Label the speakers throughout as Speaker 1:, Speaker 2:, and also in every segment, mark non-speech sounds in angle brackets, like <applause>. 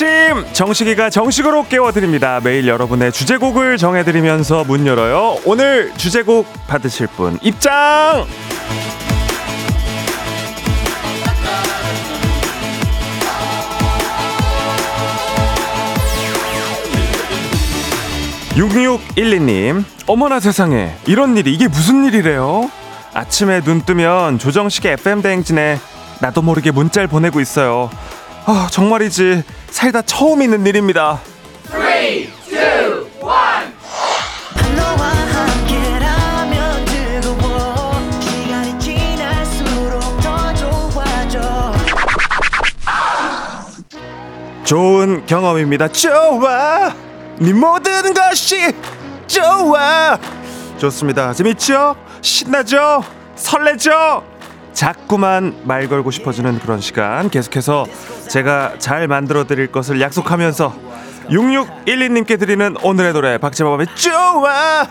Speaker 1: 아침 정식이가 정식으로 깨워드립니다. 매일 여러분의 주제곡을 정해드리면서 문 열어요. 오늘 주제곡 받으실 분 입장. 6612님, 어머나 세상에, 이런 일이, 이게 무슨 일이래요? 아침에 눈 뜨면 조정식의 FM대행진에 나도 모르게 문자를 보내고 있어요. 아, 정말이지, 살다 처음 있는 일입니다. 3, 2, 1. 좋은 경험입니다. 좋아! 네 모든 것이 좋아. 좋습니다. 재밌죠? 신나죠? 설레죠 자꾸만 말 걸고 싶어지는 그런 시간 계속해서 제가 잘 만들어 드릴 것을 약속하면서 6612님께 드리는 오늘의 노래 박재범의 좋아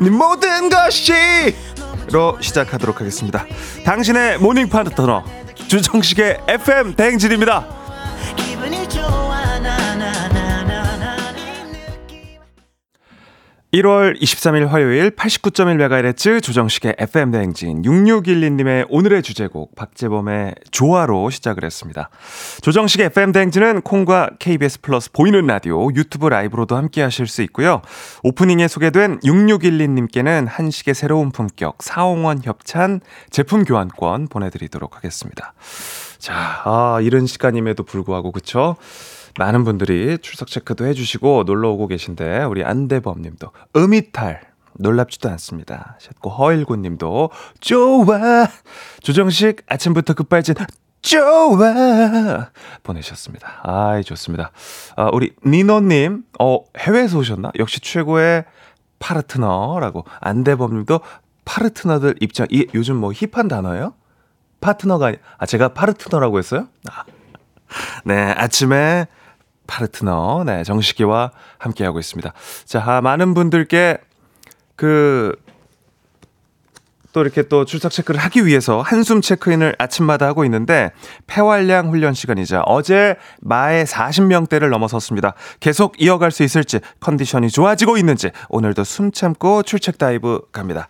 Speaker 1: 네 모든 것이 로 시작하도록 하겠습니다. 당신의 모닝 파트너 주정식의 FM 대행진입니다 1월 23일 화요일 89.1MHz 조정식의 FM 대행진 6612님의 오늘의 주제곡 박재범의 조화로 시작을 했습니다. 조정식의 FM 대행진은 콩과 KBS 플러스 보이는 라디오 유튜브 라이브로도 함께 하실 수 있고요. 오프닝에 소개된 6612님께는 한식의 새로운 품격 사홍원 협찬 제품 교환권 보내드리도록 하겠습니다. 자, 아, 이른 시간임에도 불구하고 그쵸? 많은 분들이 출석 체크도 해주시고 놀러 오고 계신데 우리 안대범님도 음이탈 놀랍지도 않습니다. 셨고 허일구님도 좋아 조정식 아침부터 급발진 좋아 보내셨습니다. 아이 좋습니다. 아, 우리 니노님 어 해외에서 오셨나? 역시 최고의 파르트너라고 안대범님도 파르트너들 입장 이 요즘 뭐 힙한 단어예요? 파트너가 아 제가 파르트너라고 했어요? 아. 네 아침에 파르트너, 네, 정식이와 함께하고 있습니다. 자, 많은 분들께 그, 또 이렇게 또 출석 체크를 하기 위해서 한숨 체크인을 아침마다 하고 있는데 폐활량 훈련 시간이자 어제 마의 40명대를 넘어섰습니다. 계속 이어갈 수 있을지 컨디션이 좋아지고 있는지 오늘도 숨 참고 출첵 dive 갑니다.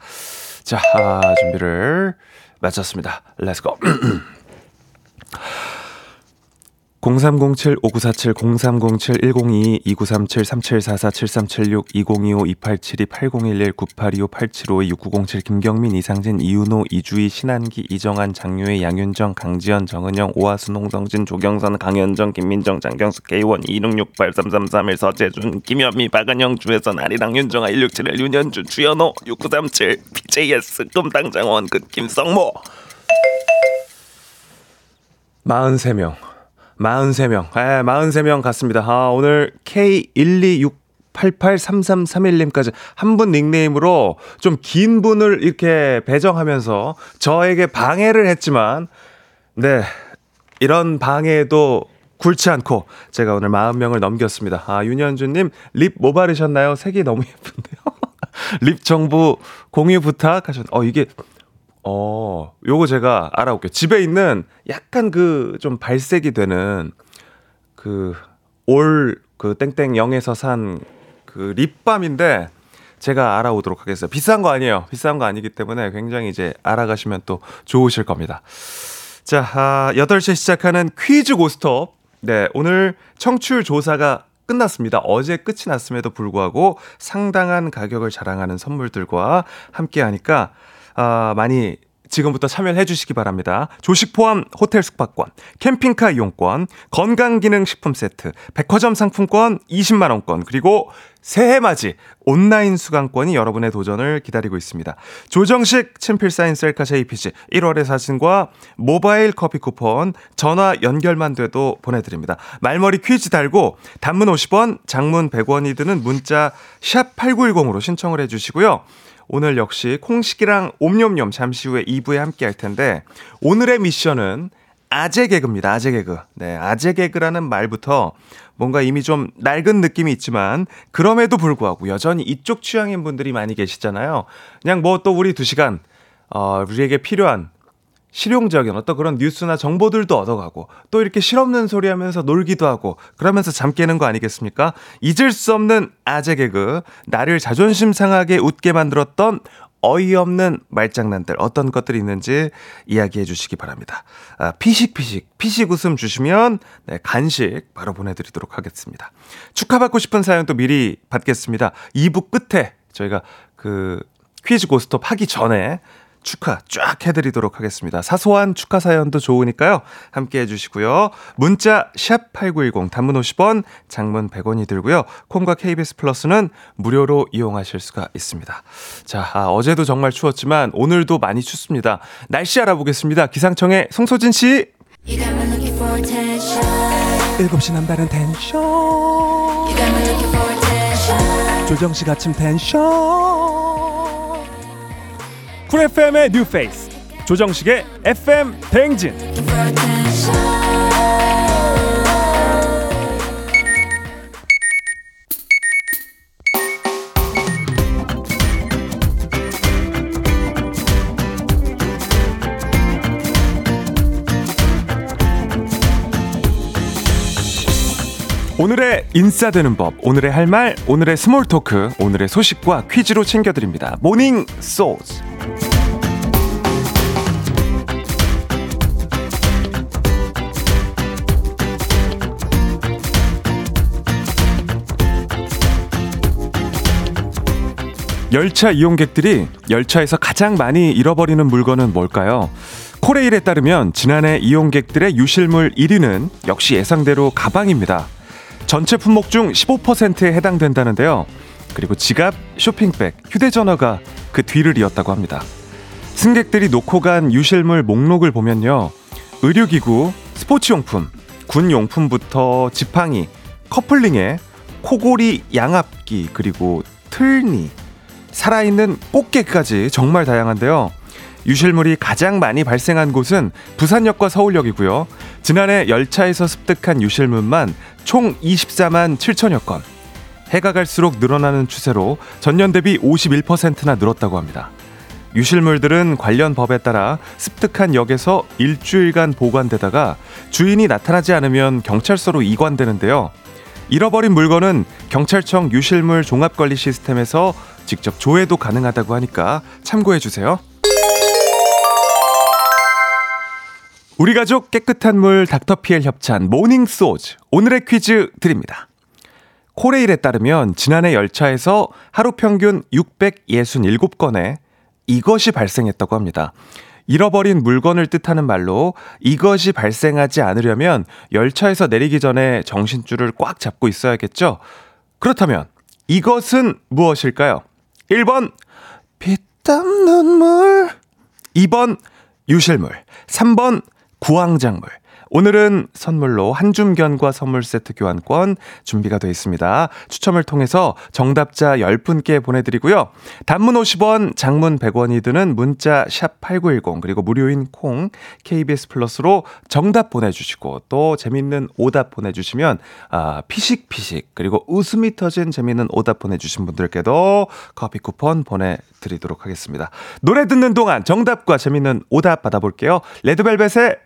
Speaker 1: 자, 아, 준비를 마쳤습니다. Let's go. <clears throat> 0307-5947-1022-2374-7376-2025-2872-8011-9825-8752-6907 김경민, 이상진, 이윤호, 이주희, 신한기, 이정한, 장유혜, 양윤정, 강지연, 정은영, 오하수, 농성진, 조경선, 강현정, 김민정, 장경수, K1, 26683331, 서재준, 김현미, 박은영, 주혜선, 아리랑, 윤정아, 1671, 윤현주, 주현호, 6937, BJS, 금당장원, 끝, 김성모. 43명 43명. 예, 43명 갔습니다. 아, 오늘 K126883331님까지 한 분 닉네임으로 좀 긴 분을 이렇게 배정하면서 저에게 방해를 했지만, 네. 이런 방해도 굴치 않고 제가 오늘 40명을 넘겼습니다. 아, 윤현주님, 립 뭐 바르셨나요? 색이 너무 예쁜데요? <laughs> 립 정보 공유 부탁하셨, 어, 이게 어, 요거 제가 알아볼게요. 집에 있는 약간 그 좀 발색이 되는 그 올그 땡땡 0에서 산 그 립밤인데 제가 알아오도록 하겠습니다. 비싼 거 아니에요. 비싼 거 아니기 때문에 굉장히 이제 알아가시면 또 좋으실 겁니다. 자, 아, 8시에 시작하는 퀴즈 고스톱. 네, 오늘 청취율 조사가 끝났습니다. 어제 끝이 났음에도 불구하고 상당한 가격을 자랑하는 선물들과 함께 하니까 아, 많이 지금부터 참여를 해주시기 바랍니다. 조식 포함 호텔 숙박권, 캠핑카 이용권, 건강기능식품 세트, 백화점 상품권 20만원권, 그리고 새해 맞이 온라인 수강권이 여러분의 도전을 기다리고 있습니다. 조정식 친필 사인 셀카 JPG 1월의 사진과 모바일 커피 쿠폰, 전화 연결만 돼도 보내드립니다. 말머리 퀴즈 달고 단문 50원, 장문 100원이 드는 문자 샵 8910으로 신청을 해주시고요. 오늘 역시 콩식이랑 옴뇸뇸 잠시 후에 2부에 함께 할 텐데 오늘의 미션은 아재 개그입니다. 아재 개그. 네, 아재 개그라는 말부터 뭔가 이미 좀 낡은 느낌이 있지만 그럼에도 불구하고 여전히 이쪽 취향인 분들이 많이 계시잖아요. 그냥 뭐 또 우리 두 시간 어, 우리에게 필요한 실용적인 어떤 그런 뉴스나 정보들도 얻어가고 또 이렇게 실없는 소리 하면서 놀기도 하고 그러면서 잠 깨는 거 아니겠습니까? 잊을 수 없는 아재 개그, 나를 자존심 상하게 웃게 만들었던 어이없는 말장난들 어떤 것들이 있는지 이야기해 주시기 바랍니다. 아, 피식 피식, 피식 웃음 주시면 네, 간식 바로 보내드리도록 하겠습니다. 축하받고 싶은 사연도 미리 받겠습니다. 2부 끝에 저희가 그 퀴즈 고스톱 하기 전에 축하 쫙 해드리도록 하겠습니다. 사소한 축하 사연도 좋으니까요. 함께 해주시고요. 문자 샵8910 단문 50원, 장문 100원이 들고요. 콩과 KBS 플러스는 무료로 이용하실 수가 있습니다. 자, 아, 어제도 정말 추웠지만 오늘도 많이 춥습니다. 날씨 알아보겠습니다. 기상청의 송소진 씨. 7시 남다른 텐션. 조정식 아침 텐션. 쿨 FM의 new face. 조정식의 FM 대행진 오늘의 인싸되는 법, 오늘의 할 말, 오늘의 small talk, 오늘의 소식과 퀴즈로 챙겨드립니다. morning source. 열차 이용객들이 열차에서 가장 많이 잃어버리는 물건은 뭘까요? 코레일에 따르면 지난해 이용객들의 유실물 1위는 역시 예상대로 가방입니다. 전체 품목 중 15%에 해당된다는데요. 그리고 지갑, 쇼핑백, 휴대전화가 그 뒤를 이었다고 합니다. 승객들이 놓고 간 유실물 목록을 보면요. 의료기구, 스포츠용품, 군용품부터 지팡이, 커플링에 코골이 양압기, 그리고 틀니, 살아있는 꽃게까지 정말 다양한데요. 유실물이 가장 많이 발생한 곳은 부산역과 서울역이고요. 지난해 열차에서 습득한 유실물만 총 24만 7천여 건. 해가 갈수록 늘어나는 추세로 전년 대비 51%나 늘었다고 합니다. 유실물들은 관련 법에 따라 습득한 역에서 일주일간 보관되다가 주인이 나타나지 않으면 경찰서로 이관되는데요. 잃어버린 물건은 경찰청 유실물 종합관리 시스템에서 직접 조회도 가능하다고 하니까 참고해 주세요. 우리 가족 깨끗한 물 닥터피엘 협찬 morning source 오늘의 퀴즈 드립니다. 코레일에 따르면 지난해 열차에서 하루 평균 667건의 이것이 발생했다고 합니다. 잃어버린 물건을 뜻하는 말로 이것이 발생하지 않으려면 열차에서 내리기 전에 정신줄을 꽉 잡고 있어야겠죠? 그렇다면 이것은 무엇일까요? 1번 피땀 눈물 2번 유실물 3번 구황작물 오늘은 선물로 한줌견과 선물 세트 교환권 준비가 되어 있습니다. 추첨을 통해서 정답자 10분께 보내드리고요. 단문 50원, 장문 100원이 드는 문자 샵 8910 그리고 무료인 콩 KBS 플러스로 정답 보내주시고 또 재밌는 오답 보내주시면 아, 피식피식 그리고 웃음이 터진 재밌는 오답 보내주신 분들께도 커피 쿠폰 보내드리도록 하겠습니다. 노래 듣는 동안 정답과 재밌는 오답 받아볼게요. 레드벨벳의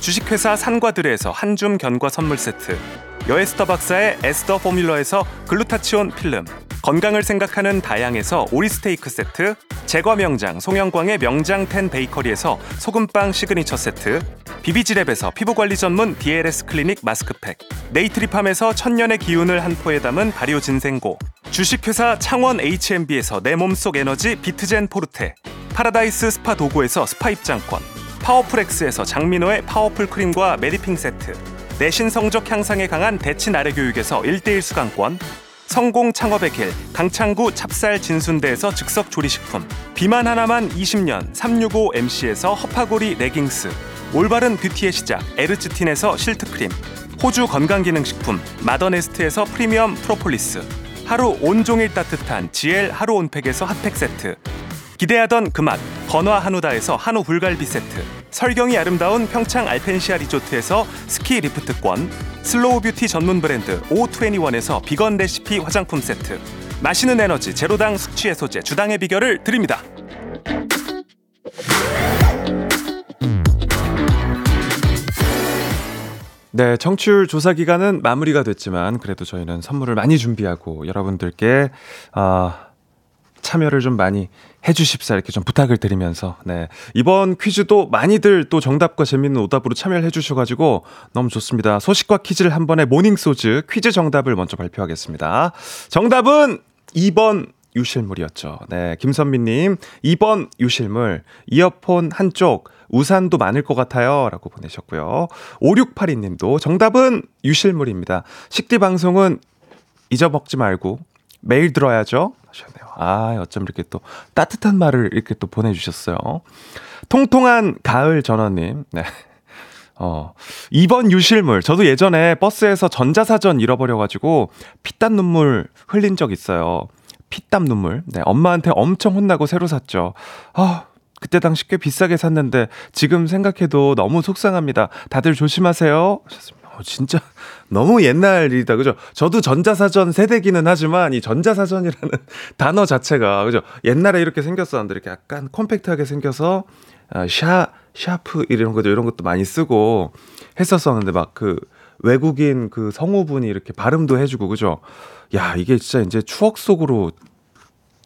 Speaker 1: 주식회사 산과들에서 한줌 견과 선물 세트 여에스더 박사의 에스더 포뮬러에서 글루타치온 필름 건강을 생각하는 다향에서 오리 스테이크 세트 제과 명장 송영광의 명장 텐 베이커리에서 소금빵 시그니처 세트 비비지랩에서 피부관리 전문 DLS 클리닉 마스크팩 네이트리팜에서 천년의 기운을 한 포에 담은 발효 진생고 주식회사 창원 H&B에서 내 몸속 에너지 비트젠 포르테 파라다이스 스파 도고에서 스파 입장권 파워풀엑스에서 장민호의 파워풀 크림과 메디핑 세트 내신 성적 향상에 강한 대치 나래 교육에서 1대1 수강권 성공 창업의 길 강창구 찹쌀 진순대에서 즉석 조리식품 비만 하나만 20년 365MC에서 허파고리 레깅스 올바른 beauty의 시작 에르츠틴에서 실트크림 호주 건강기능식품 마더네스트에서 프리미엄 프로폴리스 하루 온종일 따뜻한 GL 하루 온팩에서 핫팩 세트 기대하던 그맛 건화 한우다에서 한우 불갈비 세트. 설경이 아름다운 평창 알펜시아 리조트에서 스키 리프트권. slow beauty 전문 브랜드 O21에서 비건 레시피 화장품 세트. 마시는 에너지 제로당 숙취 해소제 주당의 비결을 드립니다. 네, 청취율 조사 기간은 마무리가 됐지만 그래도 저희는 선물을 많이 준비하고 여러분들께 아 참여를 좀 많이 해주십사 이렇게 좀 부탁을 드리면서 네 이번 퀴즈도 많이들 또 정답과 재밌는 오답으로 참여를 해주셔가지고 너무 좋습니다. 소식과 퀴즈를 한 번에 모닝 소즈 퀴즈 정답을 먼저 발표하겠습니다. 정답은 2번 유실물이었죠. 네, 김선미님 2번 유실물 이어폰 한쪽 우산도 많을 것 같아요. 라고 보내셨고요. 5682님도 정답은 유실물입니다. 식디 방송은 잊어먹지 말고 매일 들어야죠. 하셨네요. 아, 어쩜 이렇게 또 따뜻한 말을 이렇게 또 보내주셨어요. 통통한 가을 전원님. 네. 어, 2번 유실물. 저도 예전에 버스에서 전자사전 잃어버려가지고 피땀 눈물 흘린 적 있어요. 피땀 눈물. 네, 엄마한테 엄청 혼나고 새로 샀죠. 아, 그때 당시 꽤 비싸게 샀는데 지금 생각해도 너무 속상합니다. 다들 조심하세요. 하셨습니다. 어, 진짜 <laughs> 너무 옛날 일이다. 그죠? 저도 전자사전 세대기는 하지만 이 전자사전이라는 <laughs> 단어 자체가 그죠? 옛날에 이렇게 생겼었는데 이렇게 약간 컴팩트하게 생겨서 아, 샤 샤프 이런 거죠. 이런 것도 많이 쓰고 했었었는데 막 그 외국인 그 성우분이 이렇게 발음도 해주고 그죠? 야 이게 진짜 이제 추억 속으로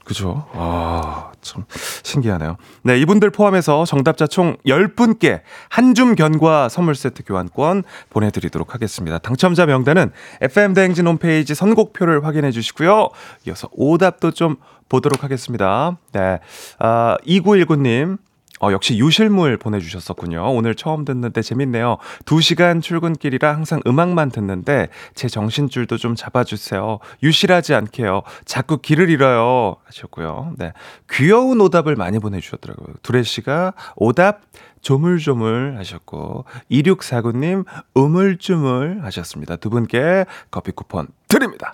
Speaker 1: 그죠? 아, 참 신기하네요. 네, 이분들 포함해서 정답자 총 10분께 한줌 견과 선물 세트 교환권 보내 드리도록 하겠습니다. 당첨자 명단은 FM대행진 홈페이지 선곡표를 확인해 주시고요. 이어서 오답도 좀 보도록 하겠습니다. 네, 아, 2919님. 어, 역시 유실물 보내주셨었군요. 오늘 처음 듣는데 재밌네요. 2시간 출근길이라 항상 음악만 듣는데 제 정신줄도 좀 잡아주세요. 유실하지 않게요. 자꾸 길을 잃어요. 하셨고요. 네. 귀여운 오답을 많이 보내주셨더라고요. 두레 씨가 오답 조물조물 하셨고 2649님 우물쭈물 하셨습니다. 두 분께 커피 쿠폰 드립니다.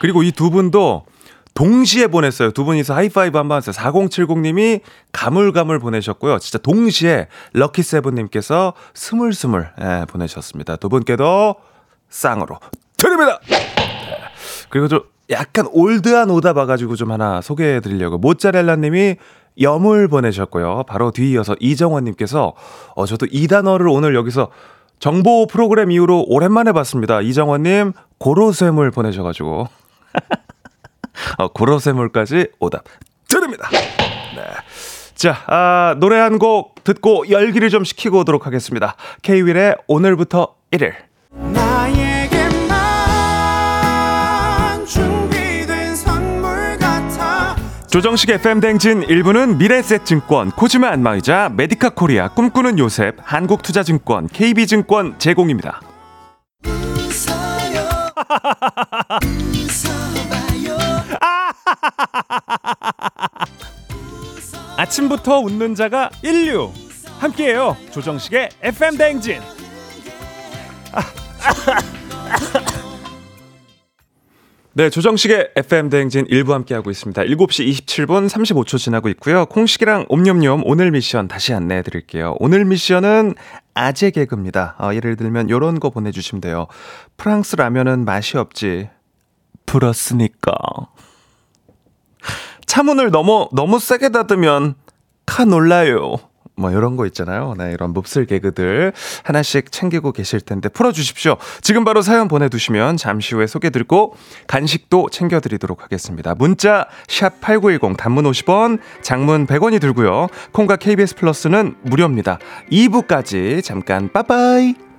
Speaker 1: 그리고 이 두 분도 동시에 보냈어요. 두 분이서 하이파이브 한번 했어요. 4070님이 가물가물 보내셨고요. 진짜 동시에 럭키세븐님께서 스물스물 예, 보내셨습니다. 두 분께도 쌍으로 드립니다. 그리고 좀 약간 올드한 오다 봐가지고 좀 하나 소개해 드리려고 모짜렐라님이 염을 보내셨고요. 바로 뒤이어서 이정원님께서 어 저도 이 단어를 오늘 여기서 정보 프로그램 이후로 오랜만에 봤습니다. 이정원님 고로쇠물 보내셔가지고 어, 고로쇠물까지 오답 드립니다. 네. 자, 아, 노래 한 곡 듣고 열기를 좀 식히고 오도록 하겠습니다. K-윌의 오늘부터 1일. 조정식 FM 댕진 1부는 미래셋증권, 코지마 안마의자, 메디카 코리아, 꿈꾸는 요셉, 한국투자증권, KB증권 제공입니다. <laughs> 아침부터 웃는 자가 인류 함께해요 조정식의 FM 대행진 <laughs> 네, 조정식의 FM 대행진 일부 함께하고 있습니다. 7시 27분 35초 지나고 있고요. 콩식이랑 옴념념 오늘 미션 다시 안내해 드릴게요. 오늘 미션은 아재 개그입니다. 어, 예를 들면 요런 거 보내주시면 돼요. 프랑스 라면은 맛이 없지. 불었으니까. 차문을 너무 너무 세게 닫으면 카 놀라요. 뭐 이런 거 있잖아요. 네, 이런 몹쓸 개그들 하나씩 챙기고 계실 텐데 풀어 주십시오. 지금 바로 사연 보내 두시면 잠시 후에 소개 드리고 간식도 챙겨 드리도록 하겠습니다. 문자 샵 8910 단문 50원, 장문 100원이 들고요. 콩과 KBS 플러스는 무료입니다. 2부까지 잠깐 빠빠이.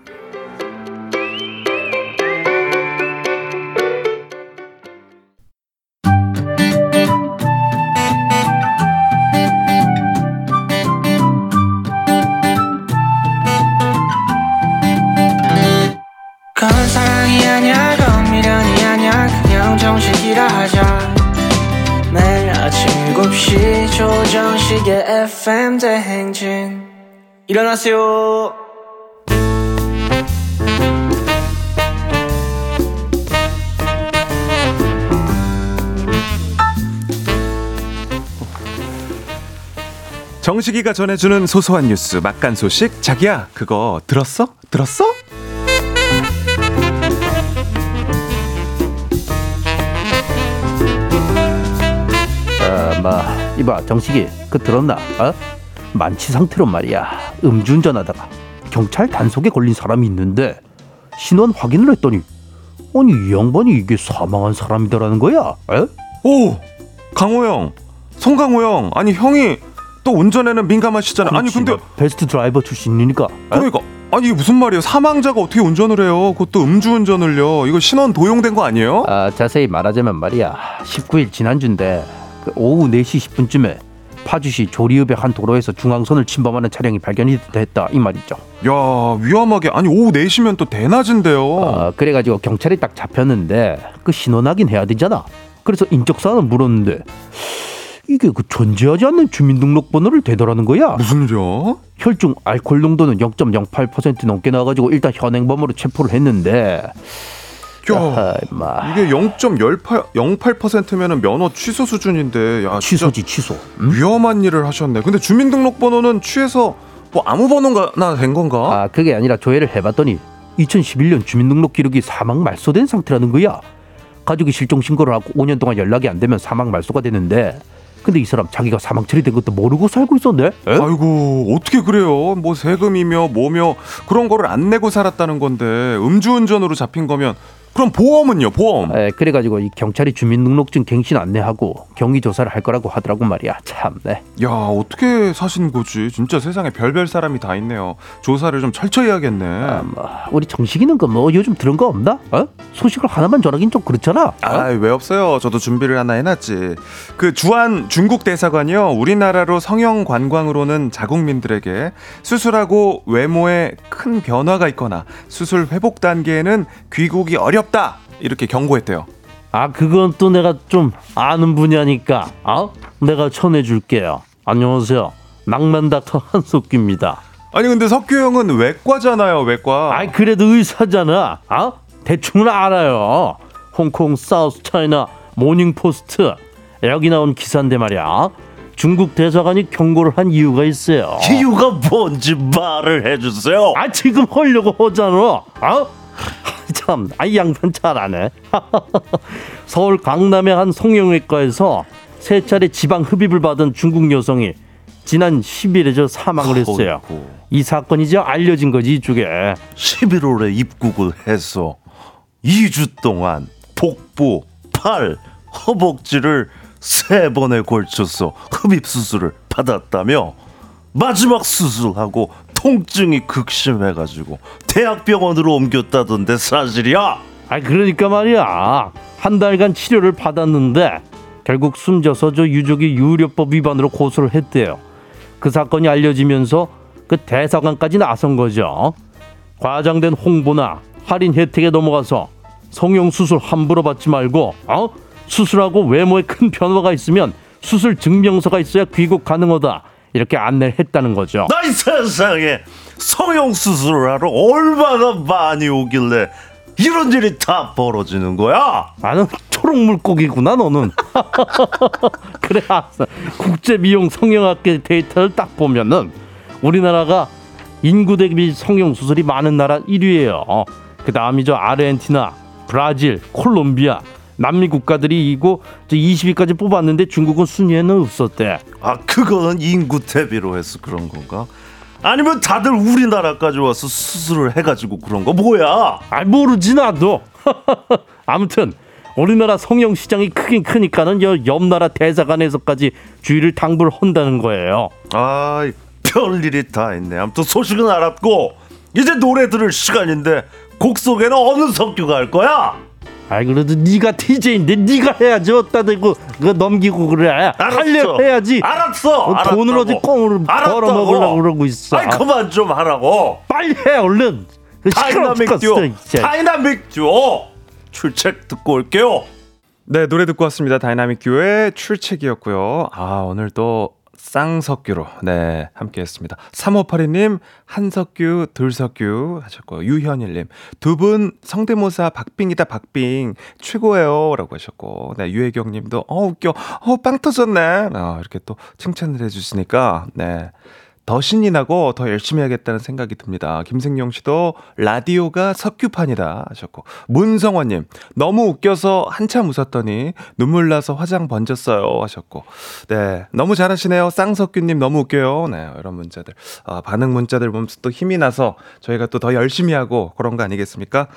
Speaker 2: 일어나세요.
Speaker 1: 정식이가 전해주는 소소한 뉴스 막간 소식 자기야 그거 들었어? 들었어?
Speaker 3: 아, 마, 이봐, 정식이, 그 들었나? 어? 만취 상태로 말이야. 음주운전하다가 경찰 단속에 걸린 사람이 있는데 신원 확인을 했더니 아니 이 양반이 이게 사망한 사람이더라는 거야. 에?
Speaker 1: 오 강호 형 송강호 형 아니 형이 또 운전에는 민감하시잖아 아니 근데
Speaker 3: 너 베스트 드라이버 출신이니까. 에?
Speaker 1: 그러니까 아니 이게 무슨 말이에요 사망자가 어떻게 운전을 해요 그것도 음주운전을요 이거 신원 도용된 거 아니에요?
Speaker 3: 아, 자세히 말하자면 말이야. 19일 지난주인데 그 오후 4시 10분쯤에 파주시 조리읍의 한 도로에서 중앙선을 침범하는 차량이 발견이 됐다 이 말이죠.
Speaker 1: 야 위험하게 아니 오후 4시면 또 대낮인데요
Speaker 3: 어, 그래가지고 경찰이 딱 잡혔는데 그 신원 확인해야 되잖아. 그래서 인적사항을 물었는데 이게 그 존재하지 않는 주민등록번호를 대더라는 거야.
Speaker 1: 무슨 일이야?
Speaker 3: 혈중 알코올 농도는 0.08% 넘게 나와가지고 일단 현행범으로 체포를 했는데.
Speaker 1: 야
Speaker 3: 임마.
Speaker 1: 이게 0.08 08%면은 면허 취소 수준인데 야
Speaker 3: 취소지 취소. 응?
Speaker 1: 위험한 일을 하셨네 근데 주민등록번호는 취해서 뭐 아무 번호나 된 건가?
Speaker 3: 아 그게 아니라 조회를 해봤더니 2011년 주민등록 기록이 사망 말소된 상태라는 거야. 가족이 실종 신고를 하고 5년 동안 연락이 안 되면 사망 말소가 되는데 근데 이 사람 자기가 사망 처리된 것도 모르고 살고 있었네. 에?
Speaker 1: 아이고 어떻게 그래요? 뭐 세금이며 뭐며 그런 거를 안 내고 살았다는 건데 음주운전으로 잡힌 거면 그럼 보험은요? 보험?
Speaker 3: 에, 그래가지고 이 경찰이 주민등록증 갱신 안내하고 경위 조사를 할 거라고 하더라고 말이야. 참 네.
Speaker 1: 야 어떻게 사신 거지? 진짜 세상에 별별 사람이 다 있네요. 조사를 좀 철저히 해야겠네.
Speaker 3: 아, 뭐, 우리 정식이는 그 뭐 요즘 들은 거 없나? 어? 소식을 하나만 전하긴 좀 그렇잖아. 어?
Speaker 1: 아 왜 없어요? 저도 준비를 하나 해놨지. 그 주한 중국 대사관이요. 우리나라로 성형 관광으로는 자국민들에게 수술하고 외모에 큰 변화가 있거나 수술 회복 단계에는 귀국이 어렵다 이렇게 경고했대요.
Speaker 3: 아 그건 또 내가 좀 아는 분야니까 어? 내가 전해줄게요. 안녕하세요. 낭만 닥터 한석규입니다.
Speaker 1: 아니 근데 석규 형은 외과잖아요. 외과.
Speaker 3: 아이 그래도 의사잖아. 어? 대충은 알아요. 홍콩 사우스 차이나 모닝포스트 여기 나온 기사인데 말이야. 중국 대사관이 경고를 한 이유가 있어요.
Speaker 4: 이유가 뭔지 말을 해주세요.
Speaker 3: 아 지금 하려고 하잖아. 어? <laughs> 참, 아이 양반 잘하네. <laughs> 서울 강남의 한 성형외과에서 세 차례 지방 흡입을 받은 중국 여성이 지난 10일에 저 사망을 했어요.
Speaker 4: 어이구.
Speaker 3: 이 사건이 이제 알려진 거지 이쪽에.
Speaker 4: 11월에 입국을 해서 2주 동안 복부, 팔, 허벅지를 세 번에 걸쳐서 흡입 수술을 받았다며 마지막 수술하고 통증이 극심해가지고 대학병원으로 옮겼다던데 사실이야?
Speaker 3: 아 그러니까 말이야 한 달간 치료를 받았는데 결국 숨져서 저 유족이 유료법 위반으로 고소를 했대요. 그 사건이 알려지면서 그 대사관까지 나선 거죠. 과장된 홍보나 할인 혜택에 넘어가서 성형 수술 함부로 받지 말고 어? 수술하고 외모에 큰 변화가 있으면 수술 증명서가 있어야 귀국 가능하다 이렇게 안내를 했다는 거죠.
Speaker 4: 나이 세상에 성형 수술을 하러 얼마나 많이 오길래 이런 일이 다 벌어지는 거야?
Speaker 3: 나는 초록 물고기구나 너는. <laughs> 그래 알았어. 국제 미용 성형학계 데이터를 딱 보면은 우리나라가 인구 대비 성형 수술이 많은 나라 1위예요. 그 다음이죠 아르헨티나, 브라질, 콜롬비아, 남미 국가들이 이고 20위까지 뽑았는데 중국은 순위에는 없었대.
Speaker 4: 아 그거는 인구 대비로 해서 그런 건가? 아니면 다들 우리나라까지 와서 수술을 해가지고 그런 거 뭐야?
Speaker 3: 아 모르지 나도. <laughs> 아무튼 우리나라 성형 시장이 크긴 크니까는 여 옆 나라 대사관에서까지 주의를 당부를 한다는 거예요.
Speaker 4: 아 별일이 다 있네. 아무튼 소식은 알았고 이제 노래 들을 시간인데 곡 소개는 어느 석규가 할 거야?
Speaker 3: 아이 그래도 네가 DJ인데 네가 해야지 어디다 대고 그거 넘기고 그래 하려 해야지
Speaker 4: 알았어.
Speaker 3: 어, 돈을 어디 꽁으로. 벌어 먹으려고 그러고 있어
Speaker 4: 아이 그만 좀 하라고.
Speaker 3: 빨리 해 얼른
Speaker 4: 다이나믹 듀오. 다이나믹 듀오. 출첵 듣고 올게요.
Speaker 1: 네 노래 듣고 왔습니다. 다이나믹 듀오의 출첵이었고요. 아 오늘 또 쌍석규로 네 함께 했습니다. 3582님 한석규 둘석규 하셨고 유현일님 두 분 성대모사 박빙이다 박빙. 최고예요 라고 하셨고 네 유혜경님도 어 웃겨. 어 빵 터졌네. 어, 이렇게 또 칭찬을 해주시니까 네 더 신이 나고 더 열심히 하겠다는 생각이 듭니다. 김승용 씨도 라디오가 석규판이다 하셨고 문성원님 너무 웃겨서 한참 웃었더니 눈물 나서 화장 번졌어요 하셨고 네 너무 잘하시네요. 쌍석규님 너무 웃겨요. 네 이런 문자들. 아, 반응 문자들 보면서 또 힘이 나서 저희가 또 더 열심히 하고 그런 거 아니겠습니까?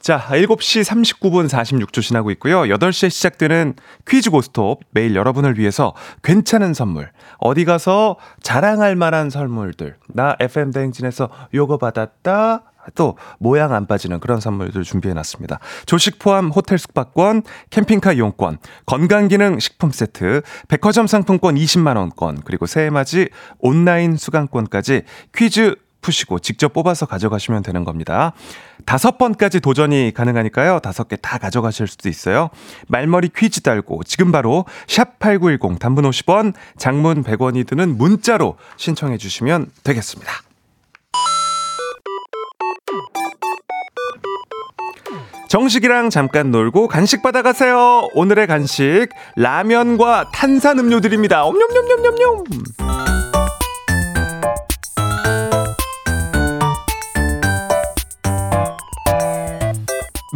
Speaker 1: 자 7시 39분 46초 지나고 있고요. 8시에 시작되는 퀴즈 고스톱 매일 여러분을 위해서 괜찮은 선물. 어디 가서 자랑할 만한 선물들. 나 FM 대행진에서 요거 받았다. 또 모양 안 빠지는 그런 선물들 준비해 놨습니다. 조식 포함 호텔 숙박권, 캠핑카 이용권, 건강 기능 식품 세트, 백화점 상품권 20만 원권, 그리고 새해맞이 온라인 수강권까지 퀴즈 푸시고 직접 뽑아서 가져가시면 되는 겁니다. 다섯 번까지 도전이 가능하니까요. 다섯 개 다 가져가실 수도 있어요. 말머리 퀴즈 달고 지금 바로 샵 8910 단문 50원, 장문 100원이 드는 문자로 신청해 주시면 되겠습니다. 정식이랑 잠깐 놀고 간식 받아가세요. 오늘의 간식 라면과 탄산음료 드립니다. 옴뇸뇸뇸뇸뇸.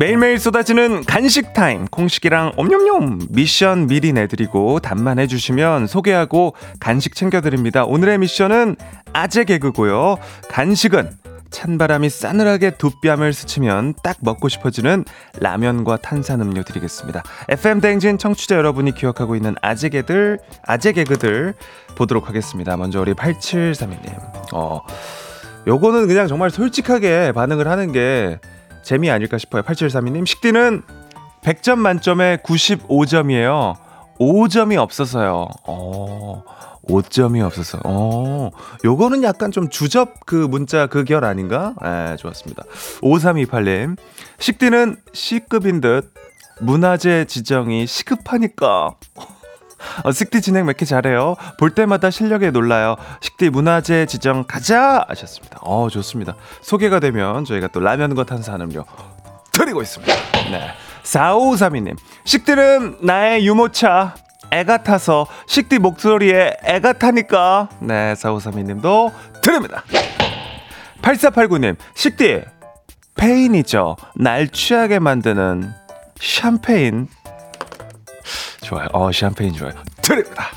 Speaker 1: 매일매일 쏟아지는 간식 타임. 콩식이랑 옴뇸뇸 미션 미리 내드리고 답만 해주시면 소개하고 간식 챙겨드립니다. 오늘의 미션은 아재 개그고요. 간식은 찬바람이 싸늘하게 두 뺨을 스치면 딱 먹고 싶어지는 라면과 탄산음료 드리겠습니다. FM 댕진 청취자 여러분이 기억하고 있는 아재 개들 아재 개그들 보도록 하겠습니다. 먼저 우리 8732님. 어 요거는 그냥 정말 솔직하게 반응을 하는 게 재미 아닐까 싶어요. 8732님, 식디는 100점 만점에 95점이에요. 5점이 없어서요. 어, 5점이 없어서. 어, 요거는 약간 좀 주접 그 문자 그 결 아닌가? 예, 좋았습니다. 5328님, 식디는 C급인 듯 문화재 지정이 시급하니까. 어, 식디 진행 몇개 잘해요. 볼 때마다 실력에 놀라요. 식디 문화재 지정 가자 하셨습니다. 어 좋습니다. 소개가 되면 저희가 또 라면과 탄산음료 드리고 있습니다. 네. 4532님 식디는 나의 유모차 애 같아서 식디 목소리에 애가 타니까 네 4532님도 드립니다. 8489님 식디 페인이죠. 날 취하게 만드는 샴페인 좋아요. 어, 샴페인 좋아요. 드립니다.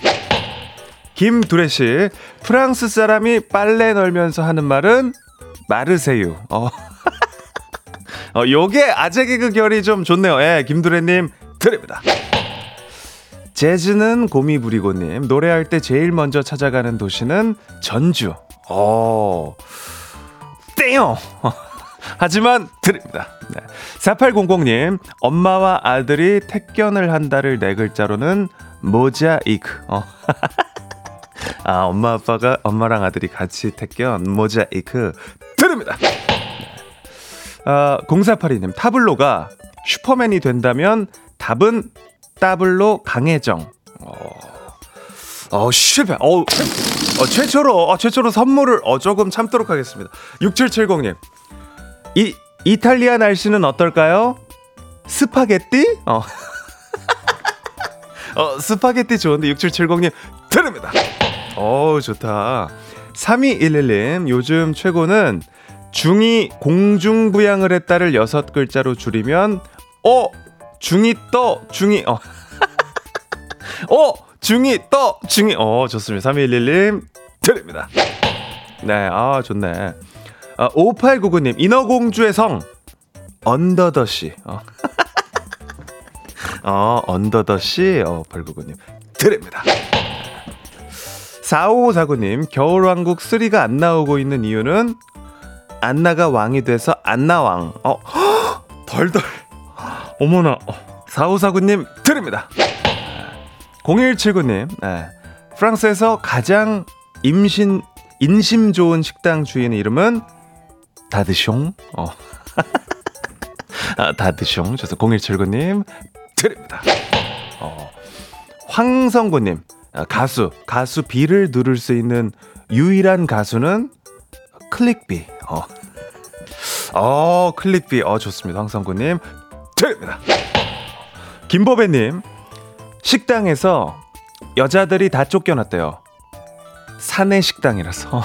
Speaker 1: 김두레 씨, 프랑스 사람이 빨래 널면서 하는 말은 마르세유. 어. <laughs> 어, 요게 아재 개그 결이 좀 좋네요. 예, 김두레님 드립니다. 재즈는 고미 부리고님, 노래할 때 제일 먼저 찾아가는 도시는 전주. 어, 땡요! <laughs> 하지만 드립니다. 네. 4800님, 엄마와 아들이 택견을 한다를 네 글자로는 모자이크. 어. <laughs> 아, 엄마 아빠가 엄마랑 아들이 같이 택견 모자이크 드립니다. 아, 0482님, 타블로가 슈퍼맨이 된다면 답은 따블로 강혜정. 어, 어 실패. 어, 어 최초로, 어, 최초로 선물을 어, 조금 참도록 하겠습니다. 6770님, 이 이탈리아 날씨는 어떨까요? 스파게티? 어. <laughs> 어, 스파게티 좋은데 6770님 드립니다. 어, 좋다. 3211님 요즘 최고는 중이 공중부양을 했다를 여섯 글자로 줄이면 어 중이 떠 중이 어. <laughs> 어 중이 떠 중이 어 좋습니다. 3211님 드립니다. 네, 아 좋네. 아, 5899님, 인어공주의 성, 언더더시. 어. <laughs> 어, 언더더시. 어, 899님, 드립니다. 4549님, 겨울왕국 3가 안 나오고 있는 이유는 안나가 왕이 돼서 안나왕. 어, <gasps> 덜덜. 어머나. 4549님, 드립니다. 0179님, 네. 프랑스에서 가장 임신, 인심 좋은 식당 주인의 이름은 다 드숑. 어. <laughs> 아, 다 드숑. 저서 0179님 드립니다. 어. 황성구님 아, 가수, 가수 B를 누를 수 있는 유일한 가수는 클릭 B. 어. 어, 클릭 B. 어, 좋습니다. 황성구님. 드립니다. 김보배님, 식당에서 여자들이 다 쫓겨났대요. 사내 식당이라서.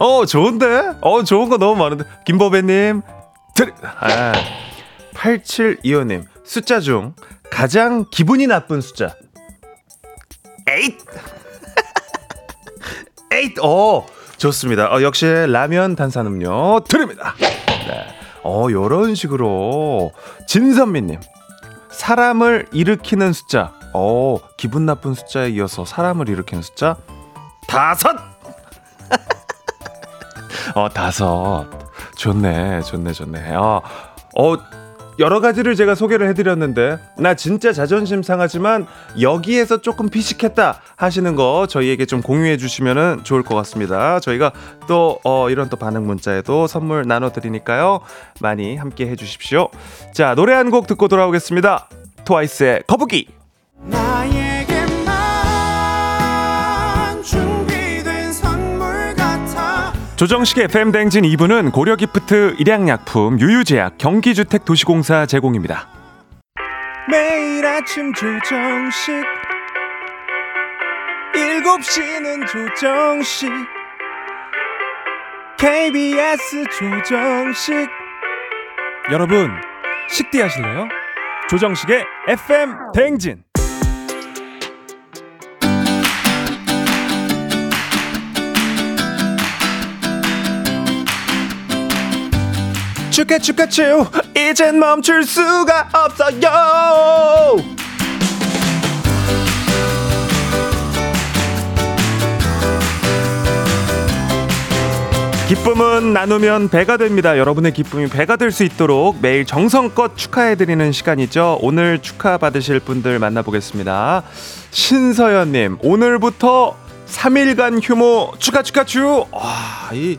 Speaker 1: 어, 좋은데? 어, 좋은 거 너무 많은데. 김보배님, 드립니다. 아, 8725님, 숫자 중 가장 기분이 나쁜 숫자. 에잇! <laughs> 에잇! 어, 좋습니다. 어, 역시 라면 탄산음료 드립니다. 네. 어, 요런 식으로. 진선미님, 사람을 일으키는 숫자. 어, 기분 나쁜 숫자에 이어서 사람을 일으키는 숫자. 다섯! 어, 다섯. 좋네, 좋네, 좋네. 어, 어, 여러 가지를 제가 소개를 해드렸는데, 나 진짜 자존심 상하지만 여기에서 조금 피식했다 하시는 거 저희에게 좀 공유해 주시면 좋을 것 같습니다. 저희가 또, 어, 이런 또 반응 문자에도 선물 나눠드리니까요. 많이 함께 해 주십시오. 자, 노래 한 곡 듣고 돌아오겠습니다. 트와이스의 거북이.
Speaker 2: 나에
Speaker 1: 조정식의 FM 댕진 2부는 고려기프트, 일양약품, 유유제약, 경기주택도시공사 제공입니다. 매일 아침 조정식 7시는 조정식 KBS 조정식 여러분 식대 하실래요? 조정식의 FM 댕진 축하 축하 축 이젠 멈출 수가 없어요 기쁨은 나누면 배가 됩니다. 여러분의 기쁨이 배가 될 수 있도록 매일 정성껏 축하해드리는 시간이죠. 오늘 축하받으실 분들 만나보겠습니다. 신서연님, 오늘부터 3일간 휴무 축하 축하 축! 와, 이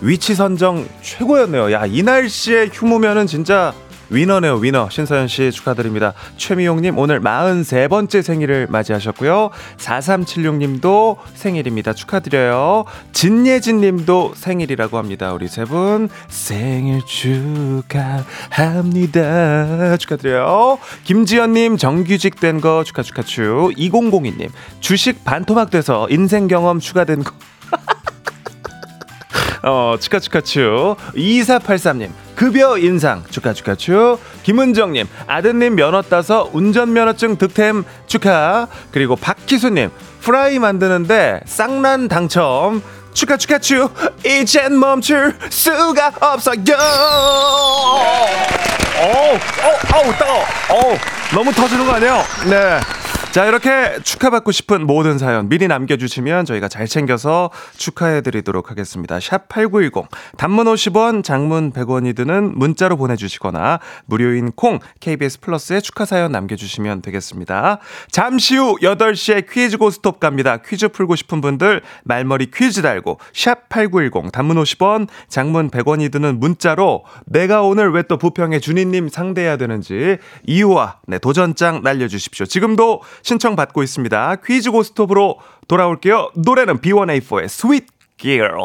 Speaker 1: 위치 선정 최고였네요. 야, 이 날씨에 휴무면은 진짜 위너네요, 위너. 신서연 씨 축하드립니다. 최미용님, 오늘 43번째 생일을 맞이하셨고요. 4376님도 생일입니다. 축하드려요. 진예진 님도 생일이라고 합니다. 우리 세 분 생일 축하합니다. 축하드려요. 김지연님, 정규직 된 거 축하 축하 축. 2002님, 주식 반토막 돼서 인생 경험 추가된 거. 어, 축하축하추. 2483님, 급여 인상 축하 축하추. 김은정님, 아드님 면허 따서 운전면허증 득템 축하. 그리고 박희수님, 프라이 만드는데 쌍난 당첨. 축하 축하추. 이젠 멈출 수가 없어요. 어우, 어우, 어우, 따가워. 어우, 너무 터지는 거 아니에요? 네. 자, 이렇게 축하받고 싶은 모든 사연 미리 남겨주시면 저희가 잘 챙겨서 축하해드리도록 하겠습니다. 샵 8910, 단문 50원, 장문 100원이 드는 문자로 보내주시거나 무료인 콩, KBS 플러스에 축하 사연 남겨주시면 되겠습니다. 잠시 후 8시에 퀴즈 고스톱 갑니다. 퀴즈 풀고 싶은 분들 말머리 퀴즈 달고 샵 8910, 단문 50원, 장문 100원이 드는 문자로 내가 오늘 왜 또 부평의 준희님 상대해야 되는지 이유와 네, 도전장 날려주십시오. 지금도 신청받고 있습니다. 퀴즈 고스톱으로 돌아올게요. 노래는 B1A4의 Sweet Girl.